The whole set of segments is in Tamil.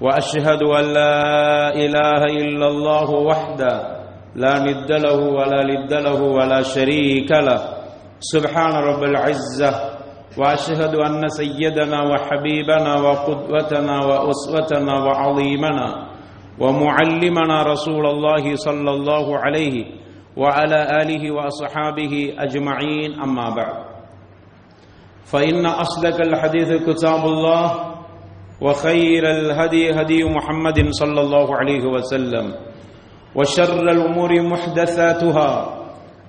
وأشهد أن لا إله إلا الله وحده لا ند له ولا لد له ولا شريك له. سبحان رب العزة. وأشهد أن سيدنا وحبيبنا وقدوتنا وأسوتنا وعظيمنا ومعلمنا رسول الله صلى الله عليه وعلى آله وأصحابه أجمعين. أما بعد. فإن أصدق الحديث كتاب الله. وخير الهدي هدي محمد صلى الله عليه وسلم وشر الأمور محدثاتها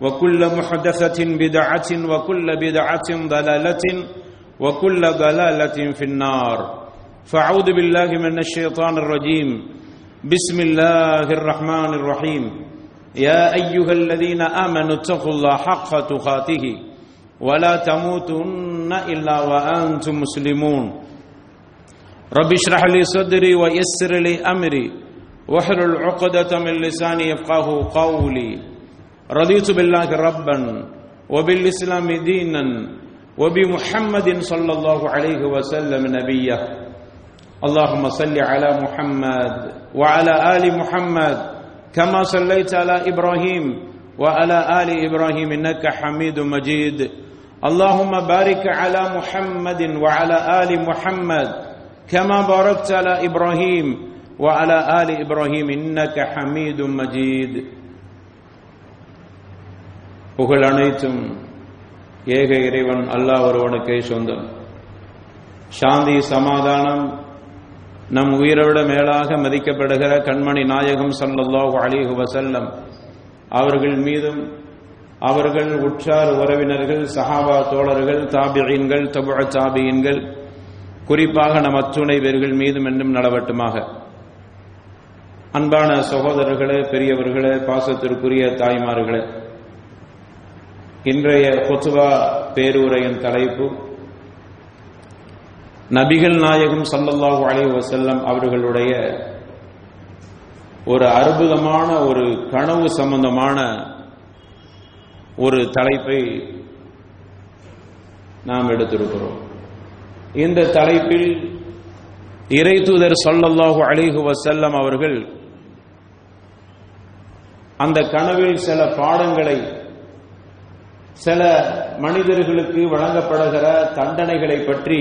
وكل محدثة بدعة وكل بدعة ضلالة وكل ضلالة في النار. فأعوذ بالله من الشيطان الرجيم. بسم الله الرحمن الرحيم. يا أيها الذين آمنوا اتقوا الله حق تقاته ولا تموتن إلا وأنتم مسلمون. رب اشرح لي صدري ويسر لي أمري. واحلل عقدة من لساني يفقه قولي. رضيت بالله ربا وبالإسلام دينا وبمحمد صلى الله عليه وسلم نبيا اللهم صل على محمد وعلى آل محمد كما صليت على إبراهيم وعلى آل إبراهيم إنك حميد مجيد. اللهم بارك على محمد وعلى آل محمد كما باركت على ابراهيم وعلى ال ابراهيم انك حميد مجيد புகழ் அனைத்தும் ஏக இறைவன் அல்லாஹ் ஒருவனுக்கே சொந்தம் சாந்தி சமாதானம் நம் உயிரோட மேலாக மதிக்கப்படுகிற கண்மணி நாயகம் சல்லல்லாஹு அலிஹு வசல்லம் அவர்கள் மீதும் அவர்கள் உற்றார் உறவினர்கள் சஹாபா தோழர்கள் தாபியீன்கள் தபுழ தாபியீன்கள் குறிப்பாக நம் அத்துணை பேர்கள் மீதும் என்றும் நடவட்டுமாக. அன்பான சகோதரர்களே பெரியவர்களே பாசத்திற்குரிய தாய்மார்களே இன்றைய கொத்துவா பேருரையின் தலைப்பு நபிகள் நாயகம் சல்லல்லாஹு அலி வசல்லம் அவர்களுடைய ஒரு அற்புதமான ஒரு கனவு சம்பந்தமான ஒரு தலைப்பை நாம் எடுத்திருக்கிறோம். இந்த தலைப்பில் இறை தூதர் சொல்லல்லாஹு அலிஹு வசல்லம் அவர்கள் அந்த கனவில் சில பாடங்களை சில மனிதர்களுக்கு வழங்கப்படுகிற தண்டனைகளை பற்றி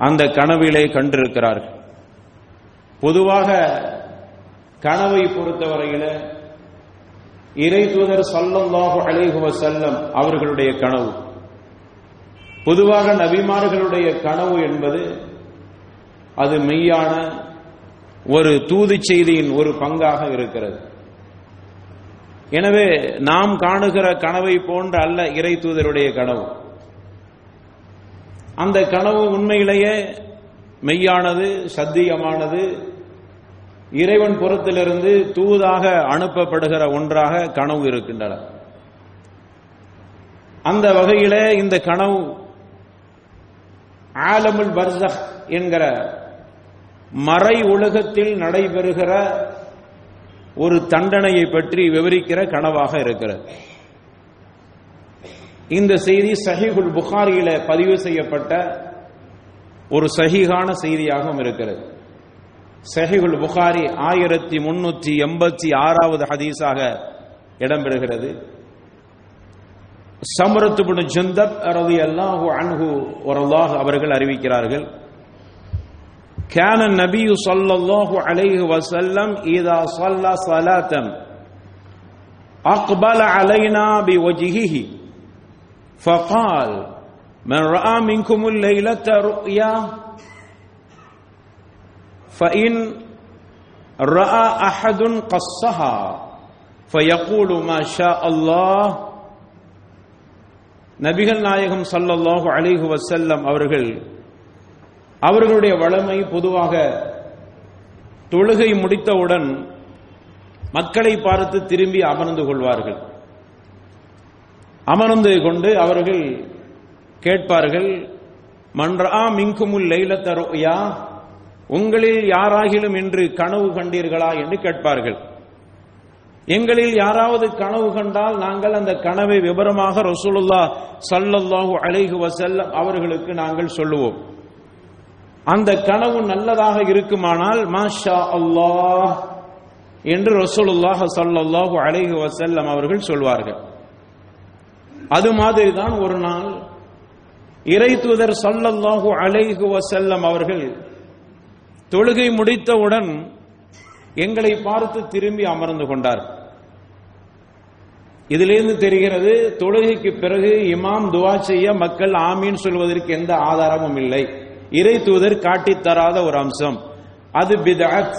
அந்த கனவிலே கண்டிருக்கிறார்கள் பொதுவாக கனவை பொறுத்தவரையில இறை தூதர் சொல்லல்லாஹு அலிஹு வசல்லம் அவர்களுடைய கனவு. பொதுவாக நபிமார்களுடைய கனவு என்பது அது மெய்யான ஒரு தூது செய்தியின் ஒரு பங்காக இருக்கிறது. எனவே நாம் காணுகிற கனவை போன்ற அல்ல இறை தூதருடைய கனவு. அந்த கனவு உண்மையிலேயே மெய்யானது சத்தியமானது இறைவன் புறத்திலிருந்து தூதாக அனுப்பப்படுகிற ஒன்றாக கனவு இருக்கின்றன. அந்த வகையிலே இந்த கனவு ஆலமுல் பர்சக் என்கிற மறை உலகத்தில் நடைபெறுகிற ஒரு தண்டனையை பற்றி விவரிக்கிற கனவாக இருக்கிறது. இந்த செய்தி சஹிகுல் புகாரியில பதிவு செய்யப்பட்ட ஒரு சஹிகான செய்தியாகவும் இருக்கிறது. சஹிகுல் புகாரி ஆயிரத்தி முன்னூத்தி எண்பத்தி ஆறாவது ஹதீஸாக இடம்பெறுகிறது. சமரத்து பின் ஜந்தப் ரதி அல்லாஹு அன்ஹு ஒரல்லாஹ் அவர்கள் அறிவிக்கிறார்கள் كان النبي صلى الله عليه وسلم إذا صلى صلاة أقبل علينا بوجهه فقال من رأى منكم الليلة رؤيا فإن رأى أحد قصها فيقول ما شاء الله நபிகள் நாயகம் சல்லல்லாஹு அலிஹு வசல்லம் அவர்கள் அவர்களுடைய வளமை பொதுவாக தொழுகை முடித்தவுடன் மக்களை பார்த்து திரும்பி அமர்ந்து கொள்வார்கள். அமர்ந்து கொண்டு அவர்கள் கேட்பார்கள் மன்றா மிங்குமுல் லைலத்தரோயா உங்களில் யாராகிலும் இன்று கனவு கண்டீர்களா? என்று கேட்பார்கள். எங்களில் யாராவது கனவு கண்டால் நாங்கள் அந்த கனவை விவரமாக ரசூலுல்லா சல்லல்லாஹு அலைஹி வஸல்லம் அவர்களுக்கு நாங்கள் சொல்லுவோம். அந்த கனவு நல்லதாக இருக்குமானால் மாஷா அல்லாஹ் என்று ரசூலுல்லாஹ் சல்லல்லாஹு அலைஹி வசல்லம் அவர்கள் சொல்வார்கள். அது மாதிரி தான் ஒரு நாள் இறை தூதர் சல்லல்லாஹு அலைஹி வசல்லம் அவர்கள் தொழுகை முடித்தவுடன் எங்களை பார்த்து திரும்பி அமர்ந்து கொண்டார் இதிலிருந்து தெரிகிறது தொழுகைக்கு பிறகு இமாம் துவா செய்ய மக்கள் ஆமீன் சொல்வதற்கு எந்த ஆதாரமும் இல்லை. இறை தூதர் காட்டித் தராத ஒரு அம்சம். அது பிதாத்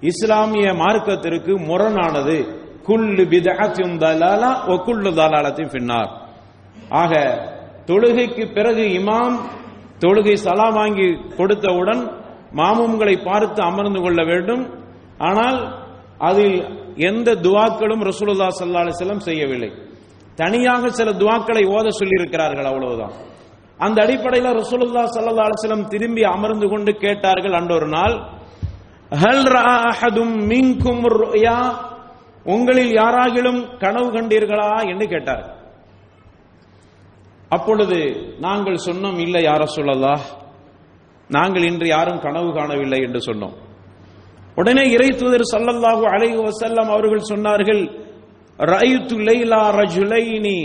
இஸ்லாமிய மார்க்கத்திற்கு முரணானது. குல்லு பிதஅத்தும் தலாலா ஒ குல்லு பின்னார் ஆக தொழுகைக்கு பிறகு இமாம் தொழுகை சலாம் வாங்கி கொடுத்தவுடன் மாமும்களை பார்த்து அமர்ந்து கொள்ள வேண்டும். ஆனால் அதில் எந்த துவாக்களும் ரசூலுல்லா சல்லா அலைஹி செய்யவில்லை. தனியாக சில துவாக்களை ஓத சொல்லியிருக்கிறார்கள் அவ்வளவுதான். அந்த அடிப்படையில் ரசூலுல்லா சல்லா அலைஹி திரும்பி அமர்ந்து கொண்டு கேட்டார்கள் அன்றொரு நாள் ஹல் ரஹதும் மின்கும் உங்களில் யாராகிலும் கனவு கண்டீர்களா? என்று கேட்டார் அப்பொழுது நாங்கள் சொன்னோம் இல்லை யார சொல்லலா நாங்கள் இன்று யாரும் கனவு காணவில்லை என்று சொன்னோம். உடனே இறை தூதர் சல்லல்லாஹு அலைஹி வசல்லம் அவர்கள் சொன்னார்கள் ரஐத்து லைலா ரஜுலைனி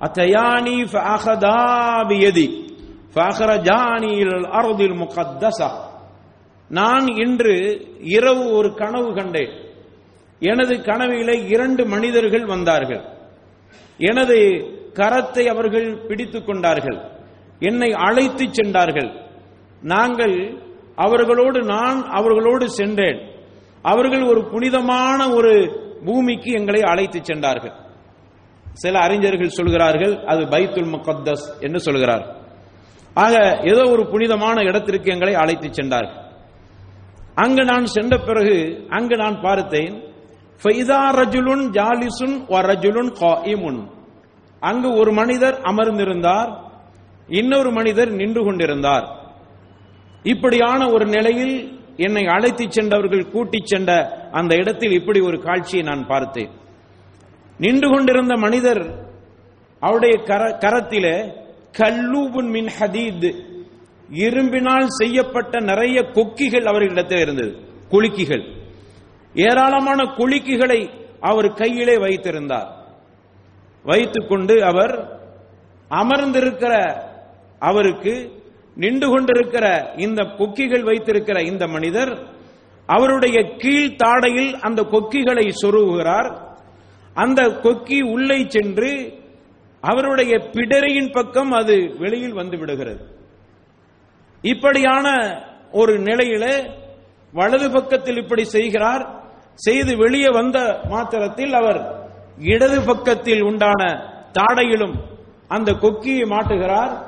அத்தயானி ஃபஅகதா பியதி ஃபஅகரஜானி இல் அர்தில் நான் இன்று இரவு ஒரு கனவு கண்டேன். எனது கனவிலே இரண்டு மனிதர்கள் வந்தார்கள். எனது கரத்தை அவர்கள் பிடித்து கொண்டார்கள். என்னை அழைத்துச் சென்றார்கள். நாங்கள் அவர்களோடு நான் அவர்களோடு சென்றேன். அவர்கள் ஒரு புனிதமான ஒரு பூமிக்கு எங்களை அழைத்துச் சென்றார்கள். சில அறிஞர்கள் சொல்கிறார்கள் அது பைத்துல் முகத்தஸ் என்று சொல்கிறார். ஆக ஏதோ ஒரு புனிதமான இடத்திற்கு எங்களை அழைத்துச் சென்றார்கள். அங்கு நான் சென்ற பிறகு அங்கு நான் பார்த்தேன் ஃபைதா ரஜுலுன் ஜாலிசுன் வ ரஜுலுன் காயிமுன். அங்கு ஒரு மனிதர் அமர்ந்திருந்தார் இன்னொரு மனிதர் நின்று கொண்டிருந்தார். இப்படியான ஒரு நிலையில் என்னை அழைத்துச் சென்றவர்கள் கூட்டிச் சென்ற அந்த இடத்தில் இப்படி ஒரு காட்சியை நான் பார்த்தேன். நின்று கொண்டிருந்த மனிதர் அவருடைய கர கரத்திலே கல்லூபுன் மின் ஹதீத் இரும்பினால் செய்யப்பட்ட நிறைய கொக்கிகள் அவர்களிடத்தில் இருந்தது. குலுக்கிகள். ஏராளமான குலுக்கிகளை அவர் கையிலே வைத்திருந்தார். வைத்துக்கொண்டு அவர் அமர்ந்திருக்கிற அவருக்கு நின்று கொண்டிருக்கிற இந்த கொக்கிகள் வைத்திருக்கிற இந்த மனிதர் அவருடைய கீழ் தாடையில் அந்த கொக்கிகளை சொருகுகிறார். அந்த கொக்கி உள்ளே சென்று அவருடைய பிடரையின் பக்கம் அது வெளியில் வந்து விடுகிறது. இப்படியான ஒரு நிலையில வலது பக்கத்தில் இப்படி செய்கிறார். செய்து வெளியே வந்த மாத்திரத்தில் அவர் இடது பக்கத்தில் உண்டான தாடையிலும் அந்த கொக்கியை மாட்டுகிறார்.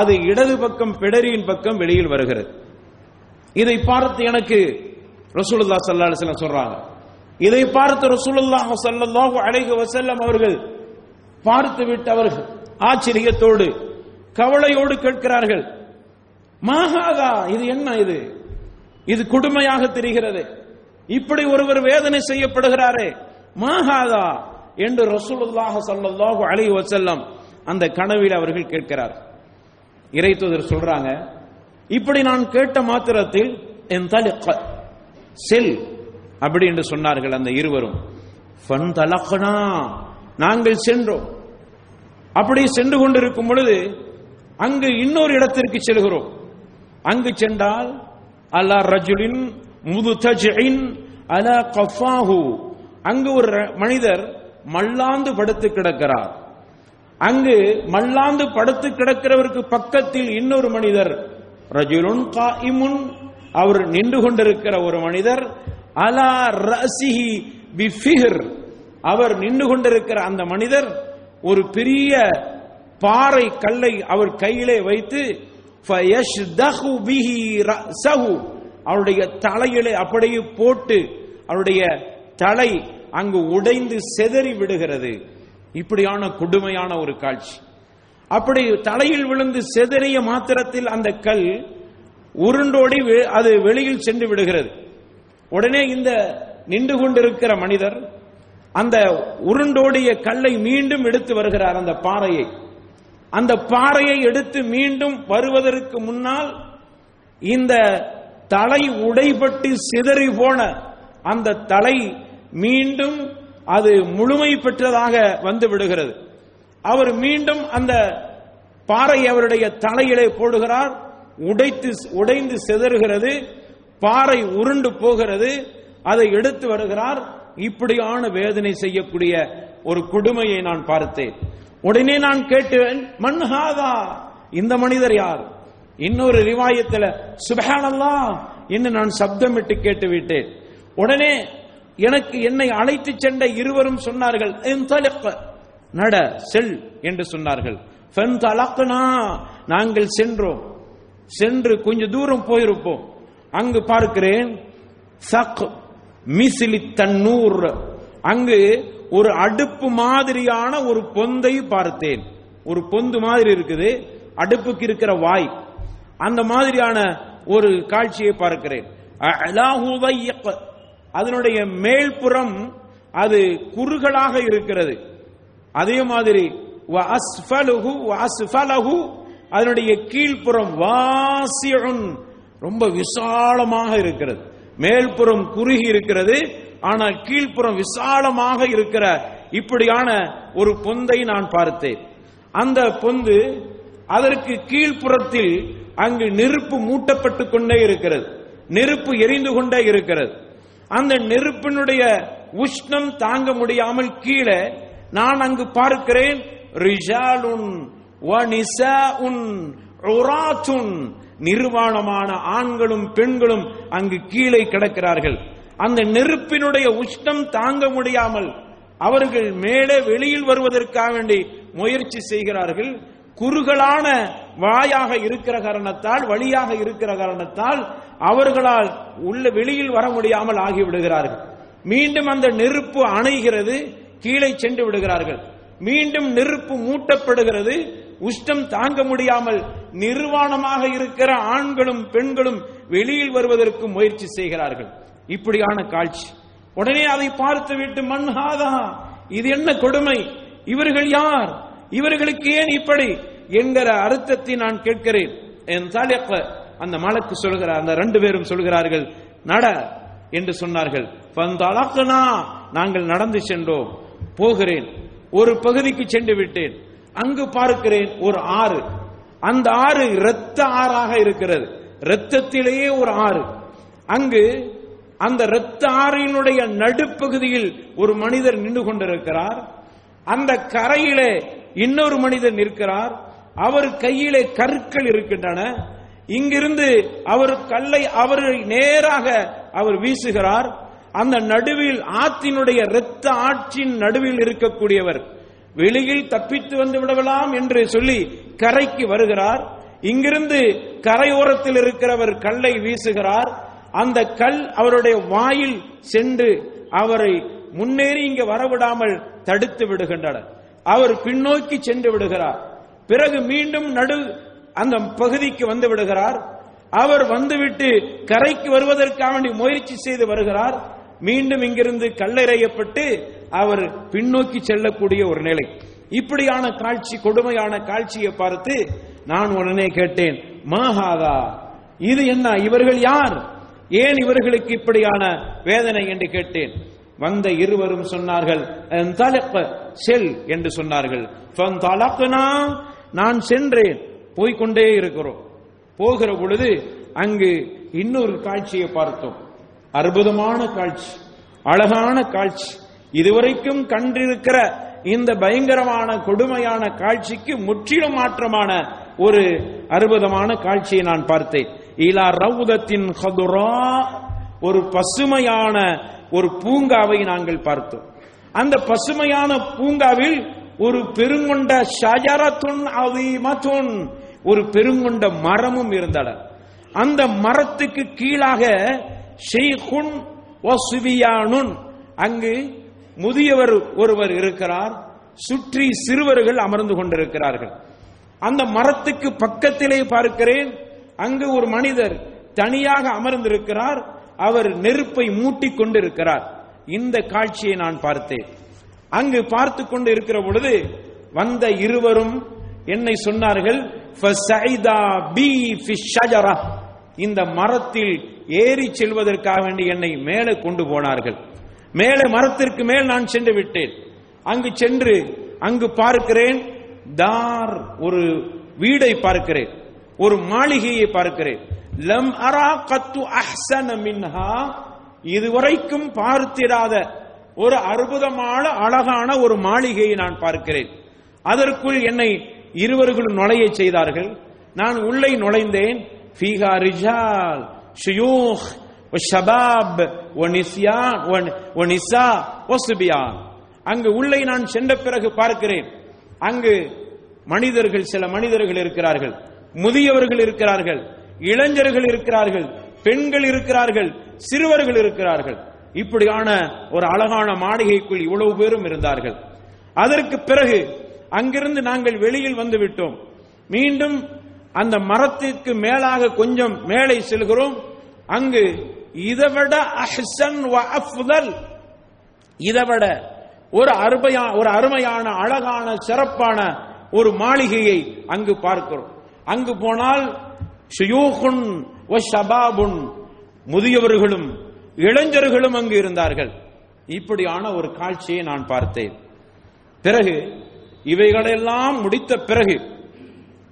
அது இடது பக்கம் பிடரியின் பக்கம் வெளியில் வருகிறது. இதை பார்த்து எனக்கு ரசூலுல்லா சல்லா அலைஹி சொல்றாங்க. இதை பார்த்து ரசூலுல்லாஹ் ஸல்லல்லாஹு அலைஹி வஸல்லம் அவர்கள் பார்த்து விட்டு அவர்கள் ஆச்சரியத்தோடு கவலையோடு கேட்கிறார்கள். மாகாதா இது என்ன இது? இது கொடுமையாக தெரிகிறது. இப்படி ஒருவர் வேதனை செய்யப்படுகிறாரே மாகாதா என்று ரசூலுல்லாஹ் ஸல்லல்லாஹு அலைஹி வஸல்லம் அந்த கனவில் அவர்கள் கேட்கிறார் இறைத்துதர் சொல்றாங்க இப்படி நான் கேட்ட மாத்திரத்தில் என் தலிக்க செல் அப்படி என்று சொன்னார்கள் அந்த இருவரும். ஃபன் தலக்கனா நாங்கள் சென்றோம். அப்படி சென்று கொண்டிருக்கும் பொழுது அங்கு இன்னொரு இடத்திற்கு செல்கிறோம். அங்கு சென்றால் அல்லா ரஜுலின் முதுதஜின் அலா கஃபாஹு. அங்கு ஒரு மனிதர் மல்லாந்து படுத்து கிடக்கிறார். அங்கு மல்லாந்து படுத்து கிடக்கிறவருக்கு பக்கத்தில் இன்னொரு மனிதர். ரஜுலுன் காயிமுன் அவர் நின்று கொண்டிருக்கிற ஒரு மனிதர். அலா ரசிஹி பிஃபிஹர் அவர் நின்று கொண்டிருக்கிற அந்த மனிதர். ஒரு பெரிய பாறை கல்லை அவர் கையிலே வைத்து அவருடைய தலையிலே அப்படியே போட்டு அவருடைய தலை அங்கு உடைந்து செதறி விடுகிறது. இப்படியான கொடுமையான ஒரு காட்சி. அப்படி தலையில் விழுந்து செதறிய மாத்திரத்தில் அந்த கல் உருண்டோடி வெ- அது வெளியில் சென்று விடுகிறது. உடனே இந்த நின்று கொண்டிருக்கிற மனிதர் அந்த உருண்டோடிய கல்லை மீண்டும் எடுத்து வருகிறார் அந்த பாறையை. அந்த பாறையை எடுத்து மீண்டும் வருவதற்கு முன்னால் இந்த தலை உடைபட்டு சிதறி போன அந்த தலை மீண்டும் அது முழுமை பெற்றதாக வந்து விடுகிறது. அவர் மீண்டும் அந்த பாறை அவருடைய தலையிலே போடுகிறார். உடைத்து உடைந்து சிதறுகிறது. பாறை உருண்டு போகிறது. அதை எடுத்து வருகிறார். இப்படியான வேதனை செய்யக்கூடிய ஒரு கொடுமையை நான் பார்த்தேன். உடனே நான் கேட்டேன் மன்ஹாதா இந்த மனிதர் யார்? இன்னொரு ரிவாயத்தில் சுபஹானல்லா என்று நான் சப்தமிட்டு கேட்டு விட்டேன் உடனே எனக்கு என்னை அழைத்து சென்ற இருவரும் சொன்னார்கள் நட செல் என்று சொன்னார்கள். நாங்கள் சென்றோம். சென்று கொஞ்சம் தூரம் போயிருப்போம். அங்கு பார்க்கிறேன் சக் மிசிலி தன்னூர். அங்கு ஒரு அடுப்பு மாதிரியான ஒரு பொந்தை பார்த்தேன். ஒரு பொந்து மாதிரி இருக்குது அடுப்புக்கு இருக்கிற வாய். அந்த மாதிரியான ஒரு காட்சியை பார்க்கிறேன். அதனுடைய மேல்புறம் அது குறுகலாக இருக்கிறது. அதே மாதிரி அதனுடைய கீழ்ப்புறம் வாசியுன் ரொம்ப விசாலமாக இருக்கிறது. மேல்புறம் குறுகி இருக்கிறது ஆனால் கீழ்ப்புறம் விசாலமாக இருக்கிற இப்படியான ஒரு பொந்தை நான் பார்த்தேன். அந்த பொந்து அதற்கு கீழ்ப்புறத்தில் அங்கு நெருப்பு மூட்டப்பட்டு கொண்டே இருக்கிறது. நெருப்பு எரிந்து கொண்டே இருக்கிறது. அந்த நெருப்பினுடைய உஷ்ணம் தாங்க முடியாமல் கீழே நான் அங்கு பார்க்கிறேன் ரிஜாலுன் நிர்வாணமான ஆண்களும் பெண்களும் அங்கு கீழே கிடக்கிறார்கள். அந்த நெருப்பினுடைய உஷ்ணம் தாங்க முடியாமல் அவர்கள் மேலே வெளியில் வருவதற்காக வேண்டி முயற்சி செய்கிறார்கள். குறுகளான வாயாக இருக்கிற காரணத்தால் வழியாக இருக்கிற காரணத்தால் அவர்களால் உள்ள வெளியில் வர முடியாமல் ஆகிவிடுகிறார்கள். மீண்டும் அந்த நெருப்பு அணைகிறது கீழே சென்று விடுகிறார்கள். மீண்டும் நெருப்பு மூட்டப்படுகிறது உஷ்டம் தாங்க முடியாமல் நிர்வாணமாக இருக்கிற ஆண்களும் பெண்களும் வெளியில் வருவதற்கு முயற்சி செய்கிறார்கள். இப்படியான காட்சி. உடனே அதை பார்த்து விட்டு மன்ஹாதா இது என்ன கொடுமை? இவர்கள் யார்? இவர்களுக்கு ஏன் இப்படி என்கிற அர்த்தத்தை நான் கேட்கிறேன்? என் தாலியப்ப அந்த மலக்கு சொல்கிறார் அந்த ரெண்டு பேரும் சொல்கிறார்கள் நட என்று சொன்னார்கள். நாங்கள் நடந்து சென்றோம். போகிறேன். ஒரு பகுதிக்கு சென்று விட்டேன். அங்கு பார்க்கிறேன் ஒரு ஆறு. அந்த ஆறு இரத்த ஆறாக இருக்கிறது. இரத்தத்திலேயே ஒரு ஆறு. அங்கு அந்த இரத்த ஆறினுடைய நடுப்பகுதியில் ஒரு மனிதர் நின்று கொண்டிருக்கிறார். அந்த கரையிலே இன்னொரு மனிதர் நிற்கிறார். அவர் கையிலே கற்கள் இருக்கின்றன. இங்கிருந்து அவர் கல்லை அவர் நேராக அவர் வீசுகிறார். அந்த நடுவில் ஆத்தினுடைய இரத்த ஆற்றின் நடுவில் இருக்கக்கூடியவர் வெளியில் தப்பித்து வந்து விடலாம் என்று சொல்லி கரைக்கு வருகிறார். இங்கிருந்து கரையோரத்தில் இருக்கிறவர் கல்லை வீசுகிறார். அந்த கல் அவருடைய வாயில் சென்று அவரை முன்னேறி இங்கே வரவிடாமல் தடுத்து விடுகின்றனர். அவர் பின்னோக்கி சென்று விடுகிறார். பிறகு மீண்டும் நடு அந்த பகுதிக்கு வந்து விடுகிறார். அவர் வந்துவிட்டு கரைக்கு வருவதற்காக வேண்டி முயற்சி செய்து வருகிறார். மீண்டும் இங்கிருந்து கல்லறையப்பட்டு அவர் பின்னோக்கி செல்லக்கூடிய ஒரு நிலை. இப்படியான காட்சி கொடுமையான காட்சியை பார்த்து நான் உடனே கேட்டேன் மாஹாதா இது என்ன இவர்கள் யார்? ஏன் இவர்களுக்கு இப்படியான வேதனை? என்று கேட்டேன். வந்த இருவரும் சொன்னார்கள் செல் என்று சொன்னார்கள். நான் சென்றேன். போய்க்கொண்டே இருக்கிறோம். போகிற பொழுது அங்கு இன்னொரு காட்சியை பார்த்தோம். அற்புதமான காட்சி அழகான காட்சி. இதுவரைக்கும் கண்டிருக்கிற இந்த பயங்கரமான கொடுமையான காட்சிக்கு முற்றிலும் மாற்றமான ஒரு அற்புதமான காட்சியை நான் பார்த்தேன். இலா ரவுதத்தின் ஒரு பசுமையான ஒரு பூங்காவை நாங்கள் பார்த்தோம். அந்த பசுமையான பூங்காவில் ஒரு பெருங்கொண்ட ஷஜரத்துன் அதீமத்துன் ஒரு பெருங்கொண்ட மரமும் இருந்தட அந்த மரத்துக்கு கீழாக ஷெய்குன் ஒசுவியானுன் அங்கு முதியவர் ஒருவர் இருக்கிறார் சுற்றி சிறுவர்கள் அமர்ந்து கொண்டிருக்கிறார்கள். அந்த மரத்துக்கு பக்கத்திலே பார்க்கிறேன் அங்கு ஒரு மனிதர் தனியாக அமர்ந்திருக்கிறார் அவர் நெருப்பை மூட்டிக் கொண்டிருக்கிறார். இந்த காட்சியை நான் பார்த்தேன். அங்கு பார்த்து கொண்டு இருக்கிற பொழுது வந்த இருவரும் என்னை சொன்னார்கள் இந்த மரத்தில் ஏறி செல்வதற்காக வேண்டி என்னை மேலே கொண்டு போனார்கள். மேலே மரத்திற்கு மேல் நான் சென்று விட்டேன். அங்கு சென்று அங்கு பார்க்கிறேன் தார் ஒரு வீடை பார்க்கிறேன். ஒரு மாளிகையை பார்க்கிறேன். லம் அரா கத்து அஹ்சன மின்ஹா இதுவரைக்கும் பார்த்திராத ஒரு அற்புதமான அழகான ஒரு மாளிகையை நான் பார்க்கிறேன். அதற்குள் என்னை இருவர்களும் நுழைய செய்தார்கள். நான் உள்ளே நுழைந்தேன். ஃபீஹா ரிஜால் ஷுயூஹ் ஷபாப் அங்கு உள்ளே நான் சென்ற பிறகு பார்க்கிறேன். அங்கு மனிதர்கள் சில மனிதர்கள் இருக்கிறார்கள். முதியவர்கள் இருக்கிறார்கள் இளைஞர்கள் இருக்கிறார்கள் பெண்கள் இருக்கிறார்கள் சிறுவர்கள் இருக்கிறார்கள். இப்படியான ஒரு அழகான மாளிகைக்குள் இவ்வளவு பேரும் இருந்தார்கள். அதற்கு பிறகு அங்கிருந்து நாங்கள் வெளியில் வந்து விட்டோம். மீண்டும் அந்த மரத்திற்கு மேலாக கொஞ்சம் மேலே செல்கிறோம். அங்கு இதைவிட அஹ்சன் இதைவிட ஒரு அருமையா ஒரு அருமையான அழகான சிறப்பான ஒரு மாளிகையை அங்கு பார்க்கிறோம். அங்கு போனால் ஷுயூகுன் ஷபாபுன் முதியவர்களும் இளைஞர்களும் அங்கு இருந்தார்கள். இப்படியான ஒரு காட்சியை நான் பார்த்தேன். பிறகு இவைகளெல்லாம் முடித்த பிறகு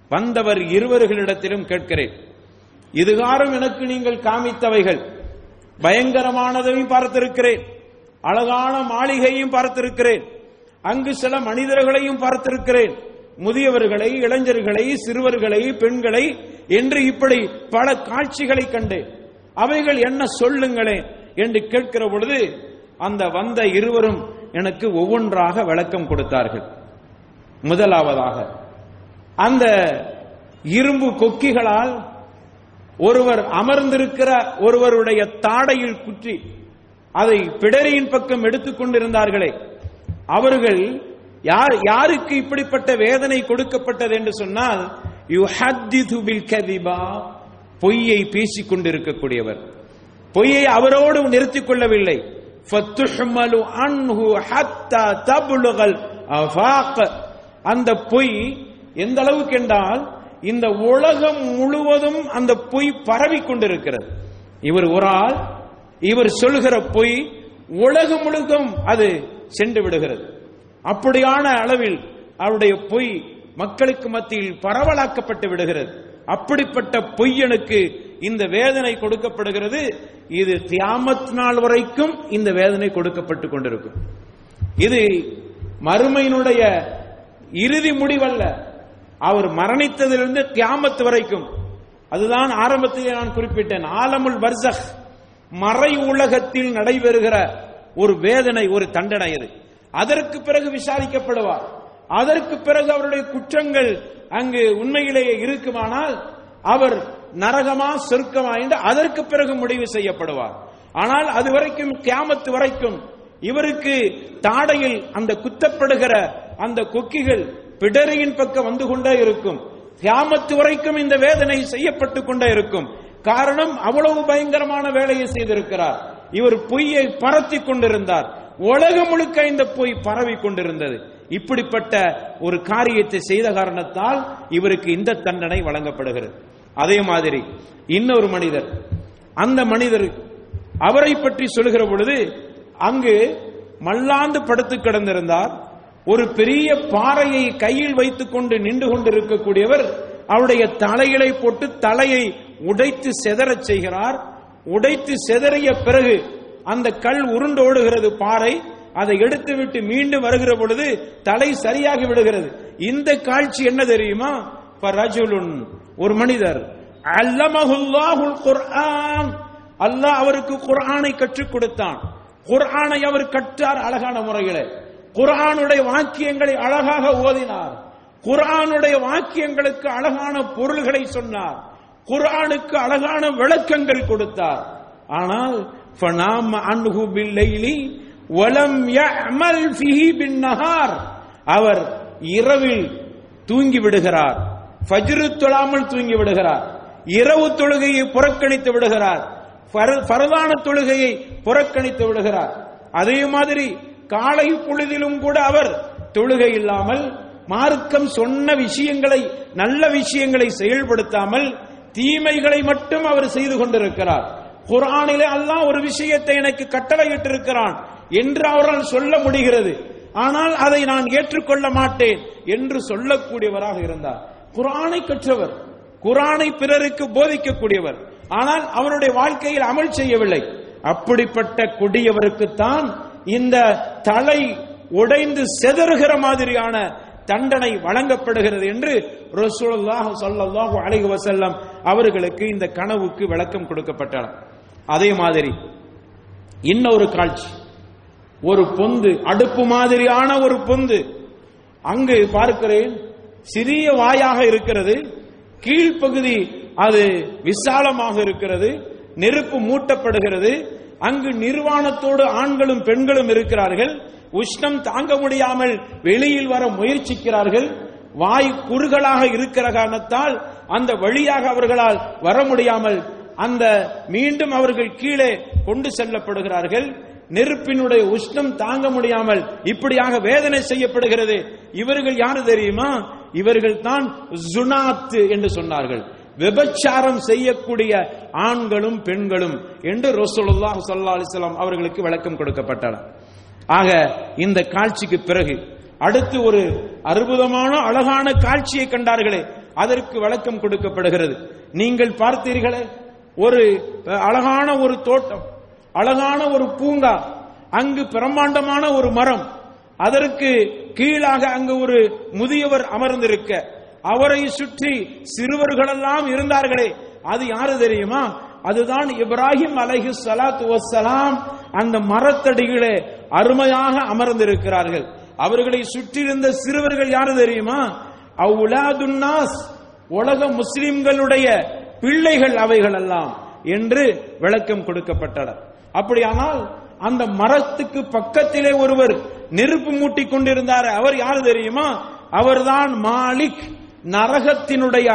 வந்தவர் இருவர்களிடத்திலும் கேட்கிறேன். இதுகாரும் எனக்கு நீங்கள் காமித்தவைகள். பயங்கரமானதையும் பார்த்திருக்கிறேன். அழகான மாளிகையும் பார்த்திருக்கிறேன். அங்கு சில மனிதர்களையும் பார்த்திருக்கிறேன். முதியவர்களை இளைஞர்களை சிறுவர்களை பெண்களை என்று இப்படி பல காட்சிகளை கண்டு அவைகள் என்ன சொல்லுங்களேன் என்று கேட்கிற பொழுது அந்த வந்த இருவரும் எனக்கு ஒவ்வொன்றாக விளக்கம் கொடுத்தார்கள். முதலாவதாக அந்த இரும்பு கொக்கிகளால் ஒருவர் அமர்ந்திருக்கிற ஒருவருடைய தாடையில் குற்றி அதை பிடரியின் பக்கம் எடுத்துக் கொண்டிருந்தார்களே அவர்கள் யார் யாருக்கு இப்படிப்பட்ட வேதனை கொடுக்கப்பட்டது என்று சொன்னால் யூ பில் கதிபா பொய்யை பேசிக் கொண்டிருக்கக்கூடியவர் பொய்யை அவரோடு நிறுத்திக் கொள்ளவில்லை. அன்ஹு அந்த பொய் எந்த அளவுக்கு என்றால் இந்த உலகம் முழுவதும் அந்த பொய் பரவி கொண்டிருக்கிறது. இவர் ஒரு ஆள் இவர் சொல்கிற பொய் உலகம் முழுதும் அது சென்று விடுகிறது. அப்படியான அளவில் அவருடைய பொய் மக்களுக்கு மத்தியில் பரவலாக்கப்பட்டு விடுகிறது. அப்படிப்பட்ட பொய்யனுக்கு இந்த வேதனை கொடுக்கப்படுகிறது. இது தியாமத் நாள் வரைக்கும் இந்த வேதனை கொடுக்கப்பட்டு கொண்டிருக்கும். இது மறுமையினுடைய இறுதி முடிவல்ல. அவர் மரணித்ததிலிருந்து தியாமத் வரைக்கும். அதுதான் ஆரம்பத்தில் நான் குறிப்பிட்டேன். ஆலமுல் பர்சக் மறை உலகத்தில் நடைபெறுகிற ஒரு வேதனை ஒரு தண்டனை அது அதற்கு பிறகு விசாரிக்கப்படுவார். அதற்கு பிறகு அவருடைய குற்றங்கள் அங்கு உண்மையிலேயே இருக்குமானால் அவர் நரகமா சொர்க்கமா என்று அதற்கு பிறகு முடிவு செய்யப்படுவார். ஆனால் அது வரைக்கும் கியாமத்து வரைக்கும் இவருக்கு தாடையில் அந்த குத்தப்படுகிற அந்த கொக்கிகள் பிடரியின் பக்கம் வந்து கொண்டே இருக்கும். கியாமத்து வரைக்கும் இந்த வேதனை செய்யப்பட்டு கொண்டே இருக்கும். காரணம் அவ்வளவு பயங்கரமான வேலையை செய்திருக்கிறார். இவர் பொய்யை பரத்தி கொண்டிருந்தார். உலகம் முழுக்க இந்த பொய் பரவி கொண்டிருந்தது. இப்படிப்பட்ட ஒரு காரியத்தை செய்த காரணத்தால் இவருக்கு இந்த தண்டனை வழங்கப்படுகிறது. அதே மாதிரி இன்னொரு மனிதர் அந்த மனிதர் அவரை பற்றி சொல்லுகிற பொழுது அங்கு மல்லாந்து படுத்து கிடந்திருந்தார். ஒரு பெரிய பாறையை கையில் வைத்துக் கொண்டு நின்று கொண்டிருக்கக்கூடியவர் அவருடைய தலைகளை போட்டு தலையை உடைத்து செதறச் செய்கிறார். உடைத்து செதறிய பிறகு அந்த கல் உருண்டோடுகிறது பாறை அதை எடுத்துவிட்டு மீண்டும் வருகிற பொழுது தலை சரியாகி விடுகிறது. இந்த காட்சி என்ன தெரியுமா? ரஜுலுன் ஒரு மனிதர். அல்லமஹுல்லாஹுல் குர்ஆன். அல்லாஹ் அவருக்கு குர்ஆனை கற்றுக் கொடுத்தான். குர்ஆனை அவர் கற்றார் அழகான முறையிலே. குர்ஆனுடைய வாக்கியங்களை அழகாக ஓதினார். குர்ஆனுடைய வாக்கியங்களுக்கு அழகான பொருள்களை சொன்னார். குர்ஆனுக்கு அழகான விளக்கங்கள் கொடுத்தார். ஆனால் ஃபனாம அன்ஹு பில்லைலி வலம் யஅமல் ஃபிஹி பின் நஹார் அவர் இரவில் தூங்கி விடுகிறார். ஃபஜ்ரு தொழாமல் தூங்கி விடுகிறார். இரவு தொழுகையை புறக்கணித்து விடுகிறார். பரதான தொழுகையை புறக்கணித்து விடுகிறார். அதே மாதிரி காலை பொழுதிலும் கூட அவர் தொழுகை இல்லாமல் மார்க்கம் சொன்ன விஷயங்களை நல்ல விஷயங்களை செயல்படுத்தாமல் தீமைகளை மட்டும் அவர் செய்து கொண்டிருக்கிறார். குரானிலே அல்லாஹ் ஒரு விஷயத்தை எனக்கு கட்டளையிட்டிருக்கிறான் என்று அவரால் சொல்ல முடிகிறது. ஆனால் அதை நான் ஏற்றுக்கொள்ள மாட்டேன் என்று சொல்லக்கூடியவராக இருந்தார். குரானை கற்றவர் குரானை பிறருக்கு போதிக்கக்கூடியவர். ஆனால் அவருடைய வாழ்க்கையில் அமல் செய்யவில்லை. அப்படிப்பட்ட கொடியவருக்குத்தான் இந்த தலை உடைந்து செதறுகிற மாதிரியான தண்டனை வழங்கப்படுகிறது என்று ரசூலுல்லாஹ் ஸல்லல்லாஹு அலைஹி வஸல்லம் அவர்களுக்கு இந்த கனவுக்கு விளக்கம் கொடுக்கப்பட்டன. அதே மாதிரி இன்னொரு காட்சி. ஒரு பொந்து அடுப்பு மாதிரியான ஒரு பொந்து. அங்கு பார்க்கிறேன் சிறிய வாயாக இருக்கிறது கீழ்ப்பகுதி அது விசாலமாக இருக்கிறது நெருப்பு மூட்டப்படுகிறது அங்கு நிர்வாணத்தோடு ஆண்களும் பெண்களும் இருக்கிறார்கள் உஷ்ணம் தாங்க முடியாமல் வெளியில் வர முயற்சிக்கிறார்கள். வாய் குறுகளாக இருக்கிற காரணத்தால் அந்த வழியாக அவர்களால் வர முடியாமல் அந்த மீண்டும் அவர்கள் கீழே கொண்டு செல்லப்படுகிறார்கள். நெருப்பினுடைய உஷ்ணம் தாங்க முடியாமல் இப்படியாக வேதனை செய்யப்படுகிறது. இவர்கள் யாரு தெரியுமா? இவர்கள் தான் ஜுனாத் என்று சொன்னார்கள். விபச்சாரம் செய்யக்கூடிய ஆண்களும் பெண்களும் என்று ரசூலுல்லாஹ் சல்லா அலிஸ்லாம் அவர்களுக்கு விளக்கம் கொடுக்கப்பட்டனர் ஆக இந்த காட்சிக்கு பிறகு அடுத்து ஒரு அற்புதமான அழகான காட்சியை கண்டார்களே அதற்கு வழக்கம் கொடுக்கப்படுகிறது. நீங்கள் பார்த்தீர்களே ஒரு அழகான ஒரு தோட்டம் அழகான ஒரு பூங்கா அங்கு பிரம்மாண்டமான ஒரு மரம் அதற்கு கீழாக அங்கு ஒரு முதியவர் அமர்ந்திருக்க அவரை சுற்றி சிறுவர்களெல்லாம் இருந்தார்களே அது யாரு தெரியுமா? அதுதான் இப்ராஹிம் அலஹி சலாத்து வசலாம் அந்த மரத்தடிகளே அருமையாக அமர்ந்திருக்கிறார்கள். அவர்களை சுற்றியிருந்த சிறுவர்கள் யாரு தெரியுமா? அவுலாதுன்னாஸ் உலக முஸ்லிம்களுடைய பிள்ளைகள் அவைகள் எல்லாம் என்று விளக்கம் கொடுக்கப்பட்டனர். அப்படியானால் அந்த மரத்துக்கு பக்கத்திலே ஒருவர் நெருப்பு மூட்டிக் கொண்டிருந்தார். அவர் யாரு தெரியுமா? அவர்தான் மாலிக் நரகத்தினுடைய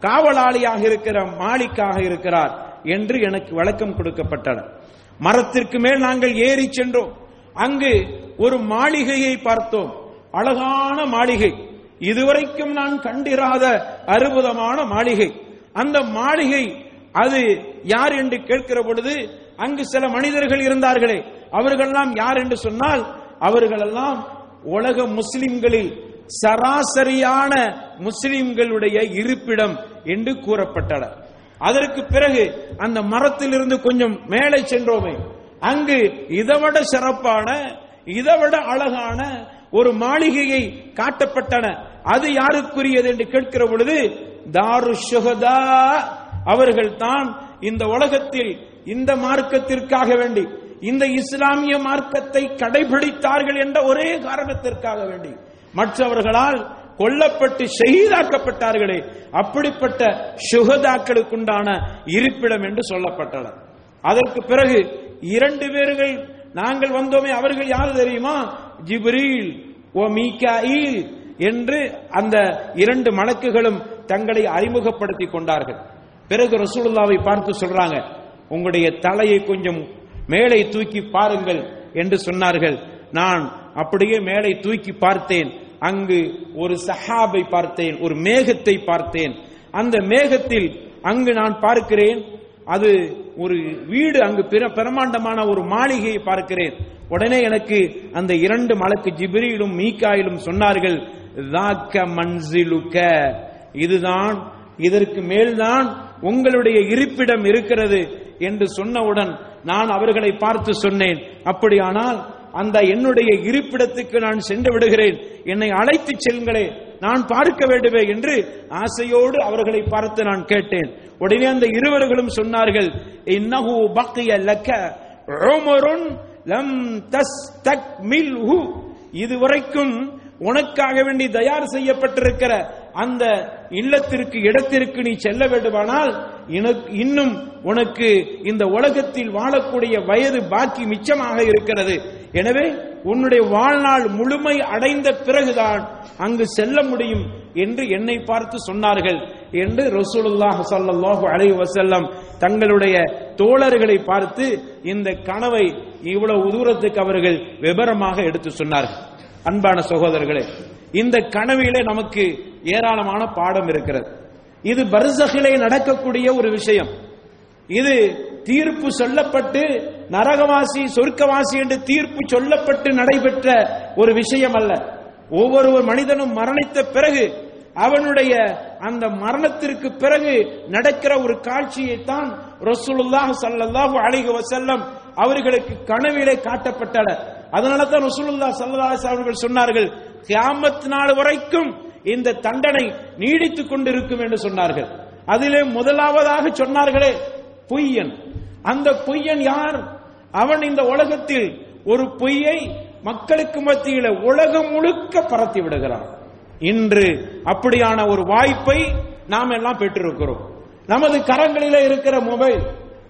காவலாளியாக இருக்கிற மாலிக்காக இருக்கிறார். என்று எனக்கு வழக்கம் கொடுக்கப்பட்டன. மரத்திற்கு மேல் நாங்கள் ஏறி சென்றோம். அங்கு ஒரு மாளிகையை பார்த்தோம். அழகான மாளிகை. இதுவரைக்கும் நான் கண்டிராத அற்புதமான மாளிகை. அந்த மாளிகை அது யார் என்று கேட்கிற பொழுது அங்கு சில மனிதர்கள் இருந்தார்களே. அவர்களெல்லாம் யார் என்று சொன்னால் அவர்களெல்லாம் உலக முஸ்லிம்களில் சராசரியான முஸ்லிம்களுடைய இருப்பிடம் என்று கூறப்பட்டனர். அதற்கு பிறகு அந்த மரத்திலிருந்து கொஞ்சம் மேலே சென்றோமே. அங்கு இதைவிட சிறப்பான இதைவிட அழகான ஒரு மாளிகையை காட்டப்பட்டன. அது யாருக்குரியது என்று கேட்கிற பொழுது தாரு சுகதா அவர்கள் தான் இந்த உலகத்தில் இந்த மார்க்கத்திற்காக வேண்டி இந்த இஸ்லாமிய மார்க்கத்தை கடைபிடித்தார்கள் என்ற ஒரே காரணத்திற்காக வேண்டி. மற்றவர்களால் கொல்லப்பட்டு ஷஹீதாக்கப்பட்டார்களே அப்படிப்பட்ட சுகதாக்களுக்குண்டான இருப்பிடம் என்று சொல்லப்பட்டது. அதற்கு பிறகு இரண்டு பேர்கள் நாங்கள் வந்தோமே அவர்கள் யார் தெரியுமா? ஜிப்ரீல் ஓ மீகாயில் என்று அந்த இரண்டு மலக்குகளும் தங்களை அறிமுகப்படுத்திக் கொண்டார்கள். பிறகு ரசூலுல்லாவை பார்த்து சொல்றாங்க உங்களுடைய தலையை கொஞ்சம் மேலே தூக்கி பாருங்கள் என்று சொன்னார்கள். நான் அப்படியே மேலே தூக்கி பார்த்தேன். அங்கு ஒரு சஹாபை பார்த்தேன் ஒரு மேகத்தை பார்த்தேன். அந்த மேகத்தில் அங்கு நான் பார்க்கிறேன் அது ஒரு வீடு அங்கு பிற பிரமாண்டமான ஒரு மாளிகையை பார்க்கிறேன். உடனே எனக்கு அந்த இரண்டு மலக்கு ஜிபிரியிலும் மீகாயிலும் சொன்னார்கள் மன்சிலுக்க. இதுதான் இதற்கு மேல்தான் உங்களுடைய இருப்பிடம் இருக்கிறது என்று சொன்னவுடன் நான் அவர்களை பார்த்து சொன்னேன். அப்படியானால் அந்த என்னுடைய இருப்பிடத்துக்கு நான் சென்று விடுகிறேன். என்னை அழைத்து செல்களே நான் பார்க்க வேண்டுமே என்று ஆசையோடு அவர்களை பார்த்து நான் கேட்டேன். உடனே அந்த இருவர்களும் சொன்னார்கள் இன்னஹு பக்கிய லக்க உமருன் லம் தஸ்தக்மில்ஹு. இதுவரைக்கும் உனக்காக வேண்டி தயார் செய்யப்பட்டிருக்கிற அந்த இல்லத்திற்கு இடத்திற்கு நீ செல்ல வேண்டுமானால் இன்னும் உனக்கு இந்த உலகத்தில் வாழக்கூடிய வயது பாக்கி மிச்சமாக இருக்கிறது. எனவே உன்னுடைய வாழ்நாள் முழுமை அடைந்த பிறகுதான் அங்கு செல்ல முடியும் என்று என்னை பார்த்து சொன்னார்கள் என்று ரசூலுல்லாஹ் ஸல்லல்லாஹு அலைஹி வஸல்லம் தங்களுடைய தோழர்களை பார்த்து இந்த கனவை இவ்வளவு தூரத்துக்கு அவர்கள் விபரமாக எடுத்து சொன்னார்கள். அன்பான சகோதரர்களே இந்த கனவிலே நமக்கு ஏராளமான பாடம் இருக்கிறது. இது பர்சகிலே நடக்கக்கூடிய ஒரு விஷயம். இது தீர்ப்பு சொல்லப்பட்டு நரகவாசி சொர்க்கவாசி என்று தீர்ப்பு சொல்லப்பட்டு நடைபெற்ற ஒரு விஷயம் அல்ல ஒவ்வொரு மனிதனும் மரணித்த பிறகு அவனுடைய அந்த மரணத்திற்கு பிறகு நடக்கிற ஒரு காட்சியை தான் ரசூலுல்லாஹ் சல்லல்லாஹு அலைஹி வஸல்லம் அவர்களுக்கு கனவிலே காட்டப்பட்டன. அதனால தான் ரசூலுல்லாஹ் சல்லல்லாஹு அலைஹி அவர்கள் சொன்னார்கள் கியாமத் நாள் வரைக்கும் இந்த தண்டனை நீடித்துக் கொண்டிருக்கும் என்று சொன்னார்கள். அதிலே முதலாவதாக சொன்னார்களே பொய்யன் அந்த பொய்யன் யார்? அவன் இந்த உலகத்தில் ஒரு பொய்யை மக்களுக்கு மத்தியில உலகம் முழுக்க பரத்தி விடுகிறான். இன்று அப்படியான ஒரு வாய்ப்பை நாம் எல்லாம் பெற்றிருக்கிறோம். நமது கரங்களில் இருக்கிற மொபைல்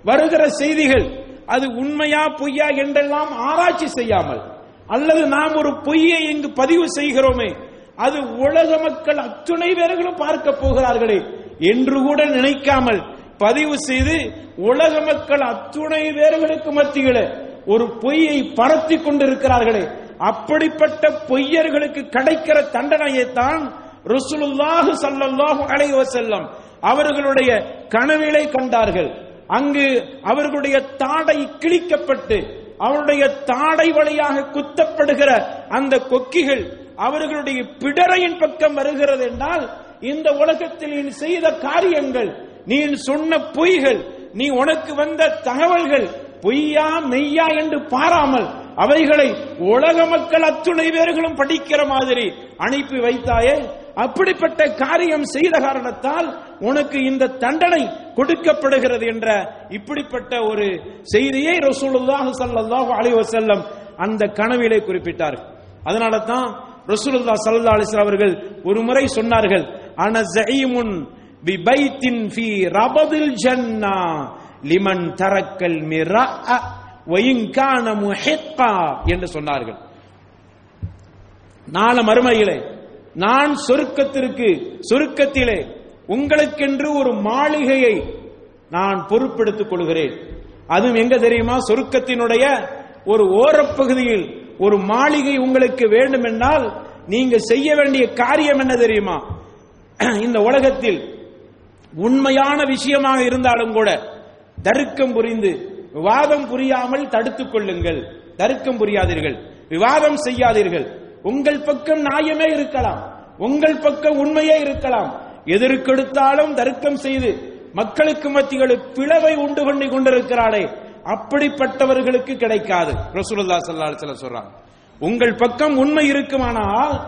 வருகிற செய்திகள் அது உண்மையா பொய்யா என்றெல்லாம் ஆராய்ச்சி செய்யாமல் அல்லது நாம் ஒரு பொய்யை இங்கு பதிவு செய்கிறோமே அது உலக மக்கள் அத்துணை பேர்களும் பார்க்க போகிறார்களே என்று கூட நினைக்காமல் பதிவு செய்து உலக மக்கள் அத்துணை பேர்களுக்கு மத்தியில ஒரு பொய்யை பரத்தி கொண்டிருக்கிறார்களே. அப்படிப்பட்ட பொய்யர்களுக்கு கிடைக்கிற தண்டனையை தான் ருசுலுல்லாஹு ஸல்லல்லாஹு அலைவ செல்லம் அவர்களுடைய கனவிலை கண்டார்கள். அங்கு அவர்களுடைய தாடை கிழிக்கப்பட்டு அவருடைய தாடை வழியாக குத்தப்படுகிற அந்த கொக்கிகள் அவர்களுடைய பிடரையின் பக்கம் வருகிறது என்றால் இந்த உலகத்தில் செய்த காரியங்கள் நீ சொன்ன பொய்கள் நீ உனக்கு வந்த தகவல்கள் பொய்யா மெய்யா என்று பாராமல் அவைகளை உலக மக்கள் அத்துணை பேர்களும் படிக்கிற மாதிரி அனுப்பி வைத்தாயே. அப்படிப்பட்ட காரியம் செய்த காரணத்தால் உனக்கு இந்த தண்டனை கொடுக்கப்படுகிறது என்ற இப்படிப்பட்ட ஒரு செய்தியை ரசூலுல்லாஹு ஸல்லல்லாஹு அலைஹி வஸல்லம் அந்த கனவிலே குறிப்பிட்டார் அதனால தான் ரசூலுல்லாஹ் ஸல்லல்லாஹு அலைஹி அவர்கள் ஒரு முறை சொன்னார்கள் அன ஸஈமுன் பிபைத்தின் ஃபீ ரபதில் ஜன்னா லிமன் தரக்கல் மிரா வயின்கான முஹிக்கா என்று சொன்னார்கள். நாள மறுமையிலே நான் சொருக்கத்திற்கு சொருக்கத்திலே உங்களுக்கென்று ஒரு மாளிகையை நான் பொறுப்பெடுத்துக் கொள்கிறேன். அதுவும் எங்க தெரியுமா? சொருக்கத்தினுடைய ஒரு ஓரப்பகுதியில் ஒரு மாளிகை உங்களுக்கு வேண்டும் என்றால் நீங்க செய்ய வேண்டிய காரியம் என்ன தெரியுமா? இந்த உலகத்தில் உண்மையான விஷயமாக இருந்தாலும் கூட தருக்கம் புரிந்து விவாதம் புரியாமல் தடுத்துக் கொள்ளுங்கள். தருக்கம் புரியாதீர்கள். விவாதம் செய்யாதீர்கள். உங்கள் பக்கம் நியாயமே இருக்கலாம். உங்கள் பக்கம் உண்மையே இருக்கலாம். எதற்கெடுத்தாலும் தருக்கம் செய்து மக்களுக்கு மத்தியில் பிளவை உண்டு பண்ணி கொண்டிருக்கிறாளே. அப்படிப்பட்டவர்களுக்கு கிடைக்காது. ரசூலுல்லாஹ் ஸல்லல்லாஹு சொல்றாங்க. உங்கள் பக்கம் உண்மை இருக்குமானால்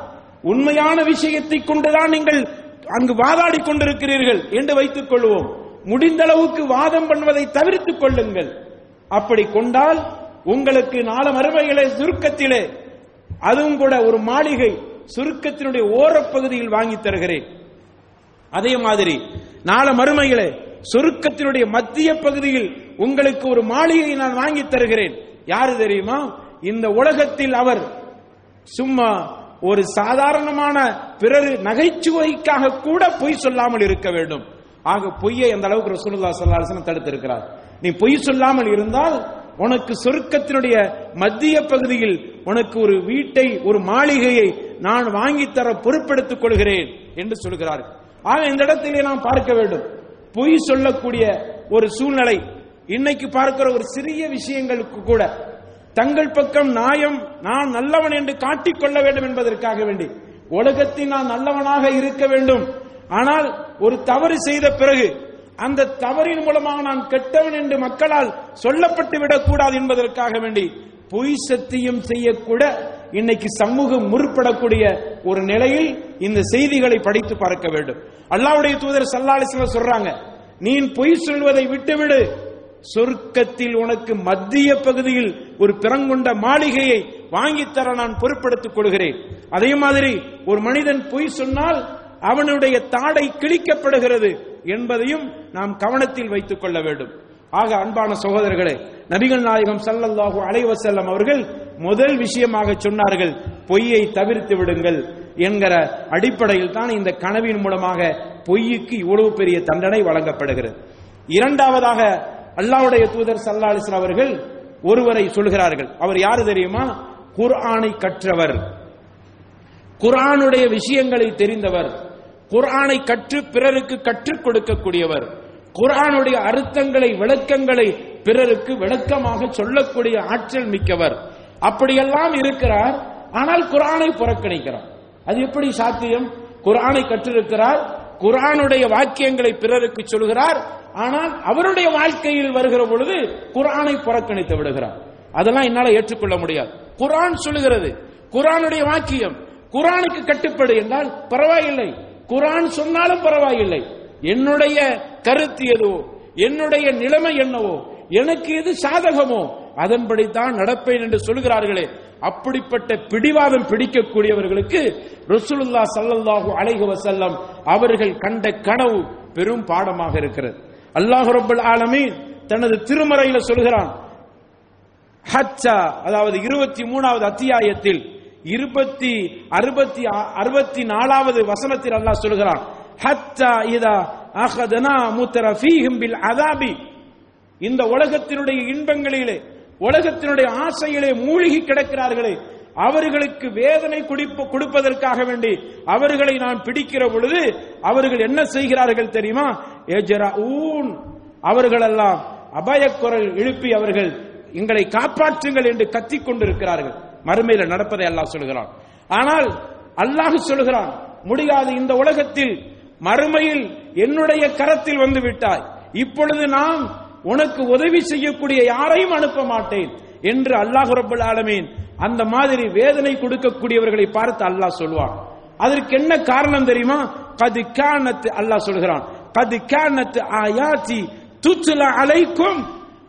உண்மையான விஷயத்தை கொண்டுதான் நீங்கள் அங்கு வாதாடி கொண்டிருக்கிறீர்கள் என்று வைத்துக் கொள்வோம். முடிந்த அளவுக்கு வாதம் பண்ணுவதை தவிர்த்துக் கொள்ளுங்கள். அப்படி கொண்டால் உங்களுக்கு நாலு மறுமைகளை சுருக்கத்திலே அதுவும் கூட ஒரு மாளிகை சுருக்கத்தினுடைய ஓரப்பகுதியில் வாங்கி தருகிறேன். அதே மாதிரி நாலு மறுமைகளை சுருக்கத்தினுடைய மத்திய பகுதியில் உங்களுக்கு ஒரு மாளிகையை நான் வாங்கி தருகிறேன். யாரு தெரியுமா? இந்த உலகத்தில் அவர் சும்மா ஒரு சாதாரணமான பிறர் நகைச்சுவைக்காக கூட பொய் சொல்லாமல் இருக்க வேண்டும். ஆக பொய்யை அந்த அளவுக்கு ரசூலுல்லா சல்லாஹன் தடுத்து இருக்கிறார் தடுத்திருக்கிறார். நீ பொய் சொல்லாமல் இருந்தால் உனக்கு சொருக்கத்தினுடைய மத்திய பகுதியில் உனக்கு ஒரு வீட்டை ஒரு மாளிகையை நான் வாங்கித் தர பொறுப்பெடுத்துக் கொள்கிறேன் என்று சொல்கிறார். ஆக இந்த இடத்திலே நாம் பார்க்க வேண்டும். பொய் சொல்லக்கூடிய ஒரு சூழ்நிலை இன்னைக்கு பார்க்கிற ஒரு சிறிய விஷயங்களுக்கு கூட தங்கள் பக்கம் நியாயம் நான் நல்லவன் என்று காட்டிக்கொள்ள வேண்டும் என்பதற்காக வேண்டி. உலகத்தில் நான் நல்லவனாக இருக்க வேண்டும். ஆனால் ஒரு தவறு செய்த பிறகு அந்த தவறின் மூலமாக நான் கெட்டவன் என்று மக்களால் சொல்லப்பட்டு விடக்கூடாது என்பதற்காக வேண்டி பொய் சத்தியம் செய்யக்கூட இன்னைக்கு சமூகம் முற்படக்கூடிய ஒரு நிலையில் இந்த செய்திகளை படித்து பார்க்க வேண்டும். அல்லாவுடைய தூதர் சல்லாலிஸ்ல சொல்றாங்க நீ பொய் சொல்வதை விட்டுவிடு. சொர்க்கத்தில் உனக்கு மத்திய பகுதியில் ஒரு பிறங்குண்ட மாளிகையை வாங்கித்தர நான் பொறுப்படுத்திக் கொள்கிறேன். அதே மாதிரி ஒரு மனிதன் பொய் சொன்னால் அவனுடைய தாடை கிழிக்கப்படுகிறது என்பதையும் நாம் கவனத்தில் வைத்துக் கொள்ள வேண்டும். ஆக அன்பான சகோதரர்களே நபிகள் நாயகம் சல்லல்லாஹு அலைவசல்லம் அவர்கள் முதல் விஷயமாக சொன்னார்கள் பொய்யை தவிர்த்து விடுங்கள் என்கிற அடிப்படையில் தான் இந்த கனவின் மூலமாக பொய்யுக்கு இவ்வளவு பெரிய தண்டனை வழங்கப்படுகிறது. இரண்டாவதாக அல்லாவுடைய தூதர் சல்லா அலிஸ்லாம் அவர்கள் ஒருவரை சொல்கிறார்கள். அவர் யாரு தெரியுமா? குர்ஆனை கற்றவர். குர்ஆனுடைய விஷயங்களை தெரிந்தவர். குர்ஆனை கற்று பிறருக்கு கற்றுக் கொடுக்கக்கூடியவர். குர்ஆனுடைய அர்த்தங்களை விளக்கங்களை பிறருக்கு விளக்கமாக சொல்லக்கூடிய ஆற்றல் மிக்கவர். அப்படியெல்லாம் இருக்கிறார் ஆனால் குரானை புறக்கணிக்கிறார். அது எப்படி சாத்தியம்? குரானை கற்றிருக்கிறார் குரானுடைய வாக்கியங்களை பிறருக்கு சொல்கிறார். ஆனால் அவருடைய வாழ்க்கையில் வருகிற பொழுது குரானை புறக்கணித்து விடுகிறார். அதெல்லாம் என்னால ஏற்றுக்கொள்ள முடியாது. குரான் சொல்லுகிறது. குரானுடைய வாக்கியம். குரானுக்கு கட்டுப்படு என்றால் பரவாயில்லை. குரான் சொன்னாலும் பரவாயில்லை. என்னுடைய கருத்து எதுவோ? என்னுடைய நிலைமை என்னவோ? எனக்கு எது சாதகமோ? அதன்படித்தான் நடப்பேன் என்று சொல்கிறார்களே அப்படிப்பட்ட பிடிவாதம் பிடிக்கக்கூடியவர்களுக்கு ரசூலுல்லா சல்லல்லாஹு அலைஹி வசல்லம் அவர்கள் கண்ட கனவு பெரும் பாடமாக இருக்கிறது. அல்லாஹ் ரப்பல் ஆலமீன் தனது திருமறையில சொல்கிறான். ஹச்சா அதாவது இருபத்தி மூணாவது அத்தியாயத்தில் இருபத்தி அறுபத்தி அறுபத்தி நாலாவது வசனத்தில் அல்லாஹ் சொல்கிறான். ஹத்தா இதா அஹதனா முத்தரஃபீஹிம் பில் அதாபி. இந்த உலகத்தினுடைய இன்பங்களிலே உலகத்தினுடைய ஆசையிலே மூழ்கி கிடக்கிறார்களே அவர்களுக்கு வேதனை கொடுப்பதற்காக வேண்டி அவர்களை நான் பிடிக்கிற பொழுது அவர்கள் என்ன செய்கிறார்கள் தெரியுமா? ஊன் அவர்களெல்லாம் அபாயக்குரல் எழுப்பி அவர்கள் எங்களை காப்பாற்றுங்கள் என்று கத்திக் கொண்டிருக்கிறார்கள். மறுமையில நடப்பதை அல்லாஹ் சொல்கிறான். ஆனால் அல்லாஹ் சொல்கிறான் முடியாது இந்த உலகத்தில் மறுமையில் என்னுடைய கரத்தில் வந்து விட்டாய். இப்பொழுது நாம் உனக்கு உதவி செய்யக்கூடிய யாரையும் அனுப்ப மாட்டேன் என்று அல்லாஹ் ரபுல் ஆலமீன் அந்த மாதிரி வேதனை கொடுக்கக்கூடியவர்களை பார்த்து அல்லாஹ் சொல்வான். அதற்கு என்ன காரணம் தெரியுமா? கது கானத்து அல்லாஹ் சொல்கிறான். கது கானத்து ஆயாத்தி துச்சுல அலைக்கும்.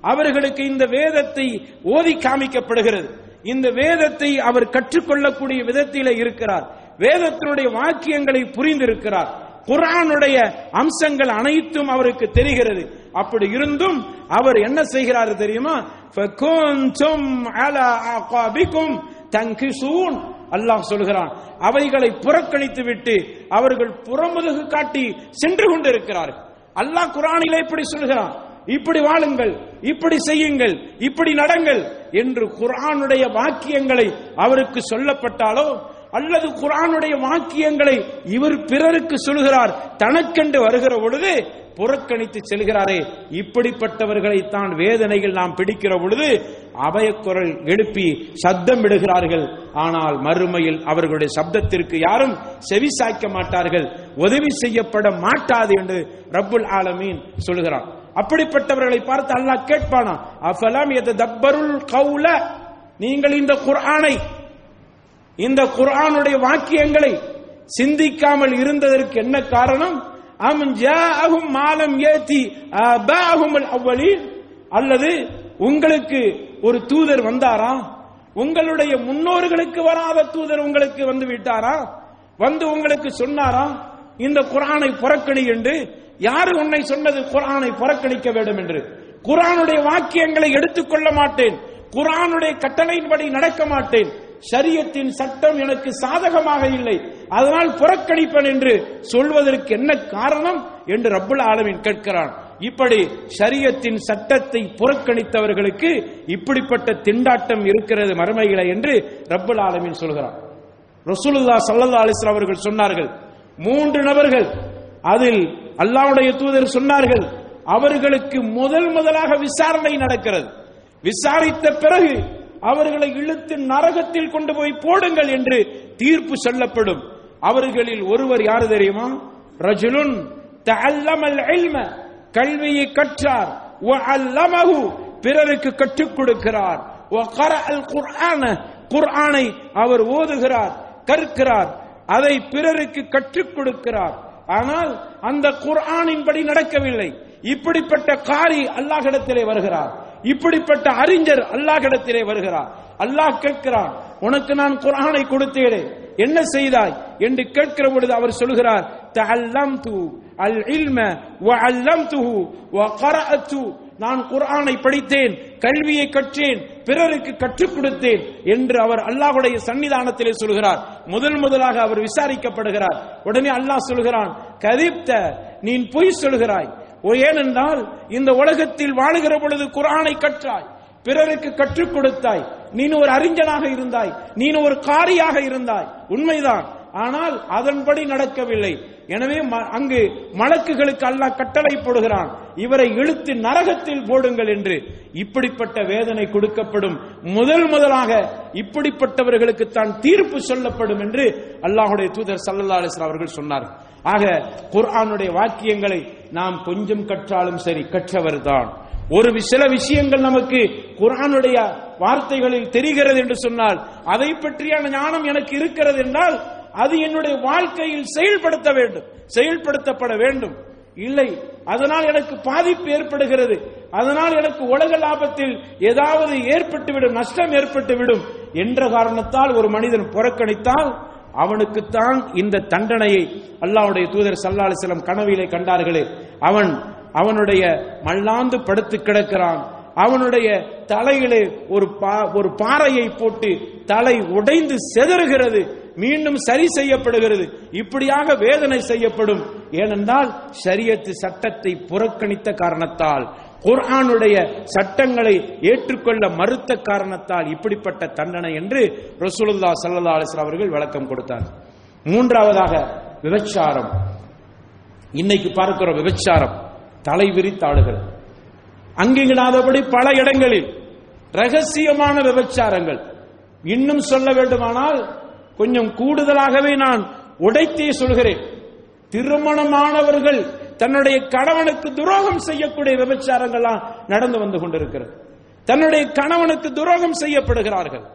அவர்களுக்கு இந்த வேதத்தை ஓதி காமிக்கப்படுகிறது. இந்த வேதத்தை அவர் கற்றுக்கொள்ளக்கூடிய விதத்தில் இருக்கிறார். வேதத்தினுடைய வாக்கியங்களை புரிந்திருக்கிறார். குரானுடைய அம்சங்கள் அனைத்தும் அவருக்கு தெரிகிறது. அப்படி இருந்தும் அவர் என்ன செய்கிறார் தெரியுமா? அல்லாஹ் சொல்கிறான். அவைகளை புறக்கணித்து விட்டு அவர்கள் புறமுதுகு காட்டி சென்று கொண்டிருக்கிறார்கள். அல்லாஹ் குரானிலே இப்படி சொல்கிறான். இப்படி வாழுங்கள் இப்படி செய்யுங்கள் இப்படி நடங்கள் என்று குரானுடைய வாக்கியங்களை அவருக்கு சொல்லப்பட்டாலோ அல்லது குரானுடைய வாக்கியங்களை இவர் பிறருக்கு சொல்கிறார் தனக்கென்று வருகிற பொழுது புறக்கணித்து செல்கிறாரே. இப்படிப்பட்டவர்களை தான் வேதனையில் நாம் பிடிக்கிற பொழுது அபயக்குரல் எழுப்பி சப்தம் விடுகிறார்கள். ஆனால் மறுமையில் அவர்களுடைய சப்தத்திற்கு யாரும் செவி சாய்க்க மாட்டார்கள். உதவி செய்யப்பட மாட்டாது என்று ரப்புல் ஆலமீன் சொல்கிறார். அப்படிப்பட்டவர்களை பார்த்து அல்லாஹ் கேட்பானா அஃபலம் தப்பருள் கவுல? நீங்கள் இந்த குர்ஆனை இந்த குரானுடைய வாக்கியங்களை சிந்திக்காமல் இருந்ததற்கு என்ன காரணம்? அம் ஜாஅஹும் மாலம் ஏத்தி அபாஹும் அவ்வலீன் அல்லது உங்களுக்கு ஒரு தூதர் வந்தாரா? உங்களுடைய முன்னோர்களுக்கு வராத தூதர் உங்களுக்கு வந்து விட்டாரா? வந்து உங்களுக்கு சொன்னாரா? இந்த குரானை புறக்கணி என்று யாரு உன்னை சொன்னது? குரானை புறக்கணிக்க வேண்டும் என்று. குரானுடைய வாக்கியங்களை எடுத்துக்கொள்ள மாட்டேன். குரானுடைய கட்டளையின்படி நடக்க மாட்டேன். சரியத்தின் சட்டம் எனக்கு சாதகமாக இல்லை. அதனால் புறக்கணிப்பேன் என்று சொல்வதற்கு என்ன காரணம் என்று ரப்புல் ஆலமின் கேட்கிறான். இப்படி சரியத்தின் சட்டத்தை புறக்கணித்தவர்களுக்கு இப்படிப்பட்ட திண்டாட்டம் இருக்கிறது மறுமைகளை என்று ரப்புல் ஆலமின் சொல்கிறான். ரசூலுல்லா சல்லல்லா அலிஸ்லாம் அவர்கள் சொன்னார்கள் மூன்று நபர்கள் அதில் அல்லாவுடைய தூதர் சொன்னார்கள் அவர்களுக்கு முதல் முதலாக விசாரணை நடக்கிறது. விசாரித்த பிறகு அவர்களை இழுத்து நரகத்தில் கொண்டு போய் போடுங்கள் என்று தீர்ப்பு சொல்லப்படும். அவர்களில் ஒருவர் யாரு தெரியுமா? ரஜுலுன் தஅல்லமல் இல்ம கல்வியை கற்றார். வஅல்லமஹு பிறருக்கு கற்றுக் கொடுக்கிறார். வகரஅல் குர்ஆன குர்ஆனை அவர் ஓதுகிறார் கற்கிறார். அதை பிறருக்கு கற்றுக் கொடுக்கிறார். ஆனால் அந்த குர்ஆனின்படி நடக்கவில்லை. இப்படிப்பட்ட காரி அல்லாஹிடத்திலே வருகிறார். இப்படிப்பட்ட அறிஞர் அல்லாஹ் இடத்திலே வருகிறார். அல்லாஹ் கேட்கிறான் உனக்கு நான் குர்ஆனை கொடுத்தேனே என்ன செய்தாய்? என்று கேட்கிற பொழுது அவர் சொல்கிறார் தூ அல் இல்ம வ அல்லம்துஹு வ கரஅத்து நான் குர்ஆனை படித்தேன் கல்வியை கற்றேன் பிறருக்கு கற்றுக் கொடுத்தேன் என்று அவர் அல்லாஹ்வுடைய சன்னிதானத்திலே சொல்கிறார். முதல் முதலாக அவர் விசாரிக்கப்படுகிறார். உடனே அல்லாஹ் சொல்கிறான் கதிப்த நீ பொய் சொல்கிறாய். ஏனென்றால் இந்த உலகத்தில் வாழுகிற பொழுது குரானை கற்றாய் பிறருக்கு கற்றுக் கொடுத்தாய் நீ ஒரு அறிஞனாக இருந்தாய் நீ ஒரு காரியாக இருந்தாய். உண்மைதான். ஆனால் அதன்படி நடக்கவில்லை. எனவே ம- அங்கு மலக்குகளுக்கு அல்லாஹ் கட்டளை போடுகிறான். இவரை இழுத்து நரகத்தில் போடுங்கள் என்று. இப்படிப்பட்ட வேதனை கொடுக்கப்படும். முதல் முதலாக இப்படிப்பட்டவர்களுக்கு தான் தீர்ப்பு சொல்லப்படும் என்று அல்லாஹுடைய தூதர் சல்லல்லா அலிஸ்லாம் அவர்கள் சொன்னார். ஆக குர்ஆனுடைய வாக்கியங்களை நாம் கொஞ்சம் கற்றாலும் சரி கற்றவர்தான். ஒரு சில விஷயங்கள் நமக்கு குர்ஆனுடைய வார்த்தைகளில் தெரிகிறது என்று சொன்னால் அதை பற்றியான ஞானம் எனக்கு இருக்கிறது என்றால் அது என்னுடைய வாழ்க்கையில் செயல்படுத்த வேண்டும். செயல்படுத்தப்பட வேண்டும். இல்லை அதனால் எனக்கு பாதிப்பு ஏற்படுகிறது. அதனால் எனக்கு உலக லாபத்தில் ஏதாவது ஏற்பட்டுவிடும் நஷ்டம் ஏற்பட்டுவிடும் என்ற காரணத்தால் ஒரு மனிதன் புறக்கணித்தால் அவனுக்குத்தான் இந்த தண்டனையை அல்லாவுடைய தூதர் சல்லா அலிஸ்லம் கனவிலே கண்டார்களே. அவன் அவனுடைய மல்லாந்து படுத்து கிடக்கிறான். அவனுடைய தலையிலே ஒரு பா- ஒரு பாறையை போட்டு தலை உடைந்து செதறுகிறது. மீண்டும் சரி செய்யப்படுகிறது. இப்படியாக வேதனை செய்யப்படும். ஏனென்றால் சரியத்து சட்டத்தை புறக்கணித்த காரணத்தால் குர்ஆனுடைய சட்டங்களை ஏற்றுக்கொள்ள மறுத்த காரணத்தால் இப்படிப்பட்ட தண்டனை என்று ரசூலுல்லா சல்லா அலைஹி அவர்கள் விளக்கம் கொடுத்தார். மூன்றாவதாக விபச்சாரம். இன்னைக்கு பார்க்கிற விபச்சாரம் தலை விரித்தாடுகிறது அங்கிங்கனாதபடி பல இடங்களில் ரகசியமான விபச்சாரங்கள். இன்னும் சொல்ல வேண்டுமானால் கொஞ்சம் கூடுதலாகவே நான் உடைத்தே சொல்கிறேன். திருமணமானவர்கள் தன்னுடைய கணவனுக்கு துரோகம் செய்யக்கூடிய விபச்சாரங்கள்லாம் நடந்து வந்து கொண்டிருக்கிறது. தன்னுடைய கணவனுக்கு துரோகம் செய்யப்படுகிறார்கள்.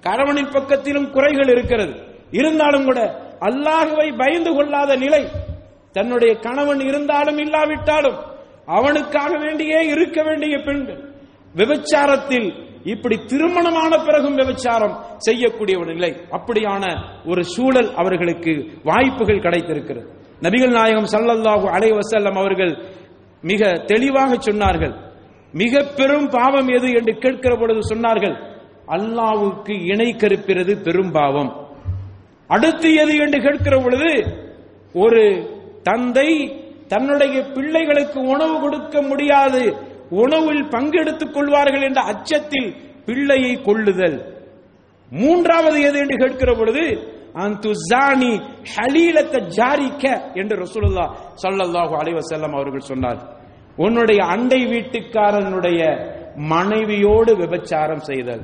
கணவனின் பக்கத்திலும் குறைகள் இருக்கிறது. இருந்தாலும் கூட அல்லாஹுவை பயந்து கொள்ளாத நிலை தன்னுடைய கணவன் இருந்தாலும் இல்லாவிட்டாலும் அவனுக்காக வேண்டியே இருக்க வேண்டிய பெண்கள். விபச்சாரத்தில் இப்படி திருமணமான பிறகும் விபச்சாரம் செய்யக்கூடிய ஒரு நிலை அப்படியான ஒரு சூழல் அவர்களுக்கு வாய்ப்புகள் கிடைத்திருக்கிறது. நபிகள் நாயகம் சல்லல்லாஹு அலை வசல்லம் அவர்கள் மிக தெளிவாக சொன்னார்கள். மிக பெரும் பாவம் எது என்று கேட்கிற பொழுது சொன்னார்கள். அல்லாவுக்கு இணை கருப்பிறது பெரும் பாவம். அடுத்து எது என்று கேட்கிற பொழுது ஒரு தந்தை தன்னுடைய பிள்ளைகளுக்கு உணவு கொடுக்க முடியாது உணவில் பங்கெடுத்துக் கொள்வார்கள் என்ற அச்சத்தில் பிள்ளையை கொள்ளுதல். மூன்றாவது எது என்று கேட்கிற பொழுது அந்துசானி ஹலீலத்தை ஜாரிக்க என்று ரசூலுல்லாஹ் ஸல்லல்லாஹு அலைஹி அவர்கள் சொன்னார். உன்னுடைய அண்டை வீட்டுக்காரனுடைய மனைவியோடு விபச்சாரம் செய்தல்.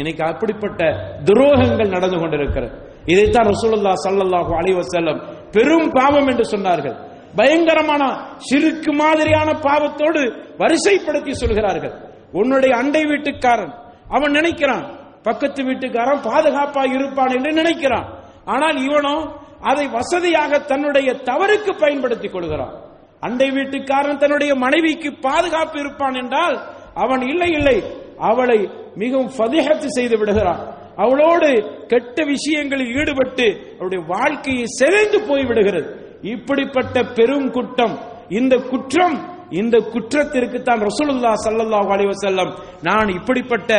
இன்னைக்கு அப்படிப்பட்ட துரோகங்கள் நடந்து கொண்டிருக்கிறது. இதைத்தான் ரசூலுல்லாஹ் ஸல்லல்லாஹு அலைவசல்லம் பெரும் பாவம் என்று சொன்னார்கள். பயங்கரமான சிறுக்கு மாதிரியான பாவத்தோடு வரிசைப்படுத்தி சொல்கிறார்கள். உன்னுடைய அண்டை வீட்டுக்காரன் அவன் நினைக்கிறான் பக்கத்து வீட்டுக்காரன் பாதுகாப்பா இருப்பான் என்று நினைக்கிறான். ஆனால் இவனோ அதை வசதியாக தன்னுடைய தவறுக்கு பயன்படுத்திக் கொள்கிறான். அண்டை வீட்டுக்காரன் தன்னுடைய மனைவிக்கு பாதுகாப்பு இருப்பான் என்றால் அவன் இல்லை இல்லை அவளை மிகவும் பதிகத்து செய்து விடுகிறான். அவளோடு கெட்ட விஷயங்களில் ஈடுபட்டு அவருடைய வாழ்க்கையை சிதைந்து போய் விடுகிறது. இப்படிப்பட்ட பெரும் குற்றம் இந்த குற்றம் இந்த குற்றத்திற்கு தான் ரசூலுல்லா ஸல்லல்லாஹு அலைஹி வஸல்லம் நான் இப்படிப்பட்ட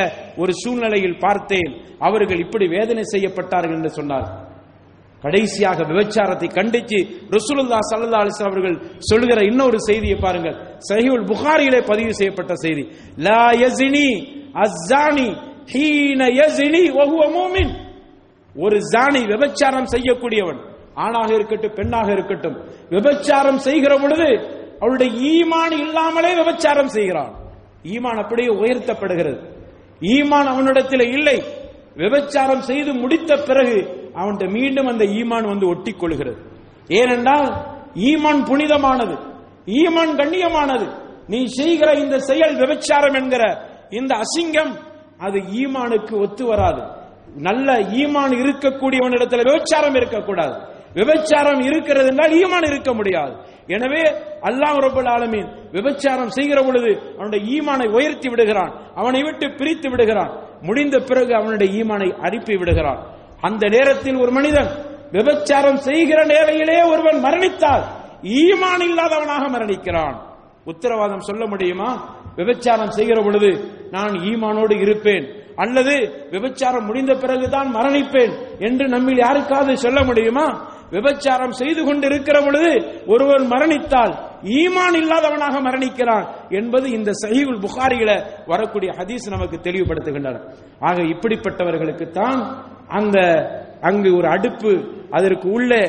ஒரு சூழ்நிலையில் பார்த்தேன் அவர்கள் இப்படி வேதனை செய்யப்பட்டார்கள் என்று சொன்னார். கடைசியாக விபச்சாரத்தை கண்டித்து ரசூலுல்லாஹ் சல்லா அலிஸ் அவர்கள் சொல்கிற இன்னொரு செய்தியை பாருங்கள். சஹிவுல் புகாரியிலே பதிவு செய்யப்பட்ட செய்தி. லா யஸினி அஸ்ஸானி ஹீன யஸினி வஹுவ மூமின். ஒரு ஜானி விபச்சாரம் செய்யக்கூடியவன் ஆணாக இருக்கட்டும் பெண்ணாக இருக்கட்டும் விபச்சாரம் செய்கிற பொழுது அவளுடைய ஈமான் இல்லாமலே விபச்சாரம் செய்கிறான். ஈமான் அப்படியே உயர்த்தப்படுகிறது. ஈமான் அவனிடத்தில் இல்லை. விபச்சாரம் செய்து முடித்த பிறகு அவன்கிட்ட மீண்டும் அந்த ஈமான் வந்து ஒட்டி கொள்கிறது ஏனென்றால் ஈமான் புனிதமானது. ஈமான் கண்ணியமானது. நீ செய்கிற இந்த செயல் விபச்சாரம் என்கிற இந்த அசிங்கம் அது ஈமானுக்கு ஒத்து வராது. நல்ல ஈமான் இருக்கக்கூடியவனிடத்தில் விபச்சாரம் இருக்கக்கூடாது. விபச்சாரம் இருக்கிறது என்றால் ஈமான் இருக்க முடியாது. எனவே அல்லாஹ் ரபுல் ஆலமீன் விபச்சாரம் செய்கிற பொழுது அவனுடைய ஈமானை உயர்த்தி விடுகிறான். அவனை விட்டு பிரித்து விடுகிறான். முடிந்த பிறகு அவனுடைய ஈமானை அனுப்பி விடுகிறான். அந்த நேரத்தில் ஒரு மனிதன் விபச்சாரம் செய்கிற நேரையிலே ஒருவன் மரணித்தால் ஈமான் இல்லாதவனாக மரணிக்கிறான். உத்தரவாதம் சொல்ல முடியுமா? விபச்சாரம் செய்கிற பொழுது நான் ஈமானோடு இருப்பேன். அல்லது விபச்சாரம் முடிந்த பிறகுதான் மரணிப்பேன் என்று நம்மில் யாருக்காவது சொல்ல முடியுமா? விபச்சாரம் செய்து கொண்டு இருக்கிற பொழுது ஒருவன் மரணித்தால் ஈமான் இல்லாதவனாக மரணிக்கிறான் என்பது இந்த சஹீகுல் புகாரியில வரக்கூடிய ஹதீஸ் நமக்கு தெளிவுபடுத்துகின்றன. ஆக இப்படிப்பட்டவர்களுக்கு தான் அந்த அங்கு ஒரு அடுப்பு அதற்கு உள்ளே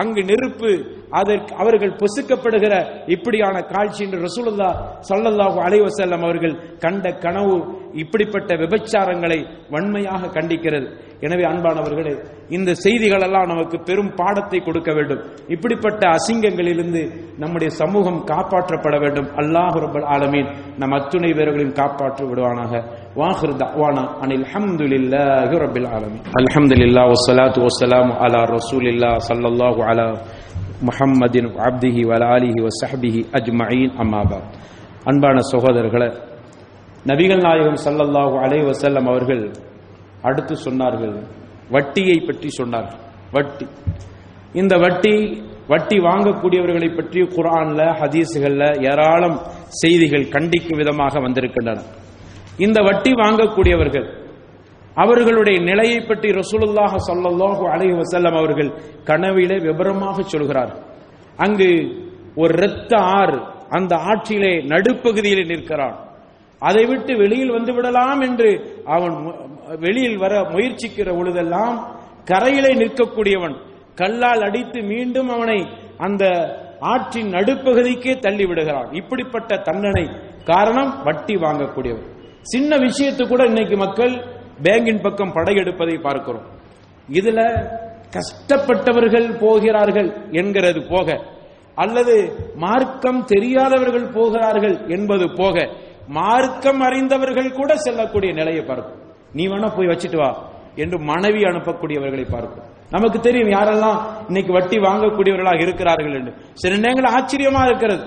அங்கு நெருப்பு அதற்கு அவர்கள் பொசுக்கப்படுகிற இப்படியான காட்சி என்று ரசூலுல்லா சல்லல்லாஹு அலைஹி செல்லம் அவர்கள் கண்ட கனவு இப்படிப்பட்ட விபச்சாரங்களை வன்மையாக கண்டிக்கிறது. எனவே அன்பானவர்களே இந்த செய்திகள் எல்லாம் நமக்கு பெரும் பாடத்தை கொடுக்க வேண்டும். இப்படிப்பட்ட அசிங்கங்களிலிருந்து நம்முடைய சமூகம் காப்பாற்றப்பட வேண்டும். அல்லாஹ் ரப்பல் ஆலமீன் நம் அத்துணை வீரர்களையும் காப்பாற்றி விடுவானாக. வாஹிர் தஅவானா அனில் ஹம்துலில்லாஹி ரப்பில் ஆலமீன். அல்ஹம்துலில்லாஹ் வஸ்ஸலாத்து வஸ்ஸலாமு அலா ரசூலில்லாஹ் ஸல்லல்லாஹு அலா முஹம்மதின் அப்திஹி வல ஆலிஹி வசஹபிஹி அஜ்மஈன் அம்மாபாத் அன்பான சகோதரர்களே நபிகள் நாயகம் சல்லல்லாஹு அலைஹி வசல்லம் அவர்கள் அடுத்து சொன்னார்கள் வட்டியை பற்றி சொன்னார்கள். வட்டி. இந்த வட்டி வட்டி வாங்கக்கூடியவர்களை பற்றி குரான்ல ஹதீஸுகள்ல ஏராளம் செய்திகள் கண்டிக்கும் விதமாக வந்திருக்கின்றன. இந்த வட்டி வாங்கக்கூடியவர்கள் அவர்களுடைய நிலையை பற்றி ரசூலுல்லாஹ ஸல்லல்லாஹு அலைஹி வஸல்லம் அவர்கள் கனவிலே விபரமாக சொல்கிறார். அங்கு ஒரு இரத்த ஆறு அந்த ஆற்றிலே நடுப்பகுதியில் நிற்கிறான். அதை விட்டு வெளியில் வந்து விடலாம் என்று அவன் வெளியில் வர முயற்சிக்கிற பொழுதெல்லாம் கரையிலே நிற்கக்கூடியவன் கல்லால் அடித்து மீண்டும் அவனை அந்த ஆற்றின் நடுப்பகுதிக்கே தள்ளி விடுகிறான். இப்படிப்பட்ட தண்டனை காரணம் வட்டி வாங்கக்கூடியவன். சின்ன விஷயத்து கூட இன்னைக்கு மக்கள் பேங்கின் பக்கம் படையெடுப்பதை பார்க்கிறோம். இதுல கஷ்டப்பட்டவர்கள் போகிறார்கள் என்கிறது போக அல்லது மார்க்கம் தெரியாதவர்கள் போகிறார்கள் என்பது போக மார்க்கம் அறிந்தவர்கள் கூட செல்லக்கூடிய நிலையை பார்க்கும். நீ வேணா போய் வச்சுட்டு வா என்று மனைவி அனுப்பக்கூடியவர்களை பார்க்கும். நமக்கு தெரியும் யாரெல்லாம் இன்னைக்கு வட்டி வாங்கக்கூடியவர்களாக இருக்கிறார்கள் என்று. சில நேரங்கள் ஆச்சரியமா இருக்கிறது.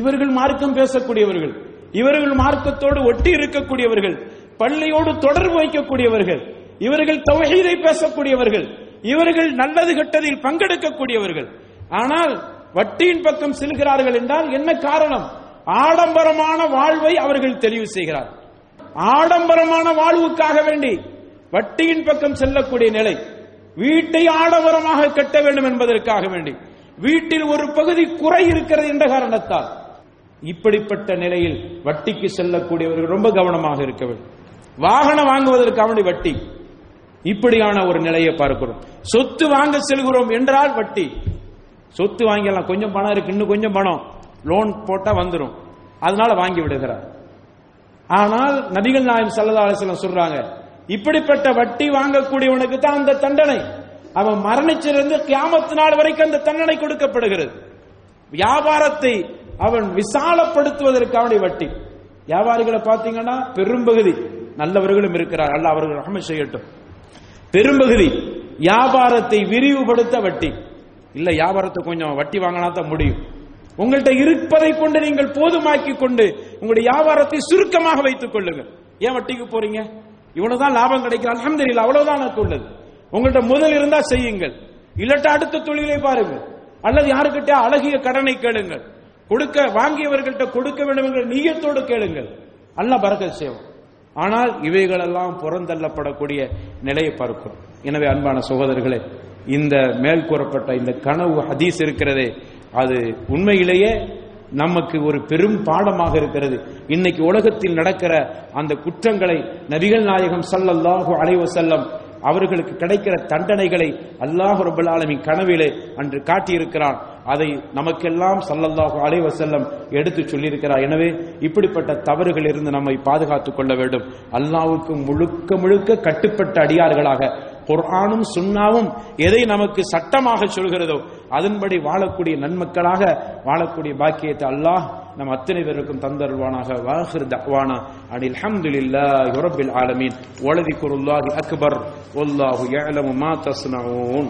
இவர்கள் மார்க்கம் பேசக்கூடியவர்கள். இவர்கள் மார்க்கத்தோடு ஒட்டி இருக்கக்கூடியவர்கள் பள்ளியோடு தொடர்பு வைக்கக்கூடியவர்கள் இவர்கள் தௌஹீதை பேசக்கூடியவர்கள் இவர்கள் நல்லது கெட்டதில் பங்கெடுக்கக்கூடியவர்கள். ஆனால் வட்டியின் பக்கம் செல்கிறார்கள் என்றால் என்ன காரணம்? ஆடம்பரமான வாழ்வை அவர்கள் தெளிவு செய்கிறார். ஆடம்பரமான வாழ்வுக்காக வேண்டி வட்டியின் பக்கம் செல்லக்கூடிய நிலை வீட்டை ஆடம்பரமாக கட்ட வேண்டும் என்பதற்காக வேண்டி வீட்டில் ஒரு பகுதி குறை இருக்கிறது என்ற காரணத்தால் இப்படிப்பட்ட நிலையில் வட்டிக்கு செல்லக்கூடியவர்கள் ரொம்ப கவனமாக இருக்க வேண்டும். வாகனம் வாங்குவதற்காக வட்டி. இப்படியான ஒரு நிலையை பார்க்கிறோம். சொத்து வாங்க செல்கிறோம் என்றால் வட்டி. சொத்து வாங்கிடலாம். கொஞ்சம் பணம் இருக்கு. இன்னும் கொஞ்சம் பணம். லோன் போட்டா வந்துடும் அதனால வாங்கி விடுகிறார். ஆனால் நபிகள் நாயம் சல்லதா அலிஸ்லாம் சொல்றாங்க இப்படிப்பட்ட வட்டி வாங்கக்கூடியவனுக்கு தான் அந்த தண்டனை. அவன் மரணிச்சிலிருந்து கியாமத்து நாள் வரைக்கும் அந்த தண்டனை கொடுக்கப்படுகிறது. வியாபாரத்தை அவன் விசாலப்படுத்துவதற்கான வட்டி. வியாபாரிகளை பார்த்தீங்கன்னா பெரும்பகுதி. நல்லவர்களும் இருக்கிறார். அல்ல அவர்கள் ரஹம செய்யட்டும். பெரும்பகுதி. வியாபாரத்தை விரிவுபடுத்த வட்டி. இல்ல வியாபாரத்தை கொஞ்சம் வட்டி வாங்கினா தான் முடியும். உங்கள்கிட்ட இருப்பதை கொண்டு நீங்கள் போதுமாக்கி கொண்டு உங்களுடைய வியாபாரத்தை சுருக்கமாக வைத்துக் கொள்ளுங்கள். ஏன் வட்டிக்கு போறீங்க? இவ்வளவுதான் லாபம் கிடைக்கிற அலமது இல்லை அவ்வளவுதான் எனக்கு உள்ளது. உங்கள்கிட்ட முதல் இருந்தா செய்யுங்கள். இல்லட்ட அடுத்த தொழிலை பாருங்கள். அல்லது யாருக்கிட்ட அழகிய கடனை கேளுங்கள். கொடுக்க வாங்கியவர்கள்ட்ட கொடுக்க வேண்டும் என்ற நீயத்தோடு கேளுங்கள். அல்ல பரக்கத் செய்வோம் ஆனால் இவைகளெல்லாம் புறந்தள்ளப்படக்கூடிய நிலையை பார்க்கிறோம் எனவே அன்பான சகோதரர்களே இந்த மேல் கூறப்பட்ட இந்த கனவு ஹதீஸ் இருக்கிறதே அது உண்மையிலேயே நமக்கு ஒரு பெரும் பாடமாக இருக்கிறது. இன்னைக்கு உலகத்தில் நடக்கிற அந்த குற்றங்களை நபிகள் நாயகம் சல்லல்லாஹு அலைவசல்லம் அவர்களுக்கு கிடைக்கிற தண்டனைகளை அல்லாஹ் ரப்பல் கனவிலே அன்று காட்டியிருக்கிறான். அதை நமக்கெல்லாம் சல்லல்லாஹு அலைஹி செல்லம் எடுத்து சொல்லியிருக்கிறார். எனவே இப்படிப்பட்ட தவறுகளில் இருந்து நம்மை பாதுகாத்துக் கொள்ள வேண்டும். அல்லாவுக்கு முழுக்க முழுக்க கட்டுப்பட்ட அடியார்களாக குர்ஆனும் சுன்னாவும் எதை நமக்கு சட்டமாக சொல்கிறதோ அதன்படி வாழக்கூடிய நன்மக்களாக வாழக்கூடிய பாக்கியத்தை அல்லாஹ் நம் அத்தனை பேருக்கும் தந்தருவானாக வாஹிர் தவானா அனில் அல்ஹம்துலில்லாஹி ரப்பில் ஆலமீன். வலதிக்குருல்லாஹி அக்பர். வல்லாஹு யஅலமு மா தஸ்னஊன்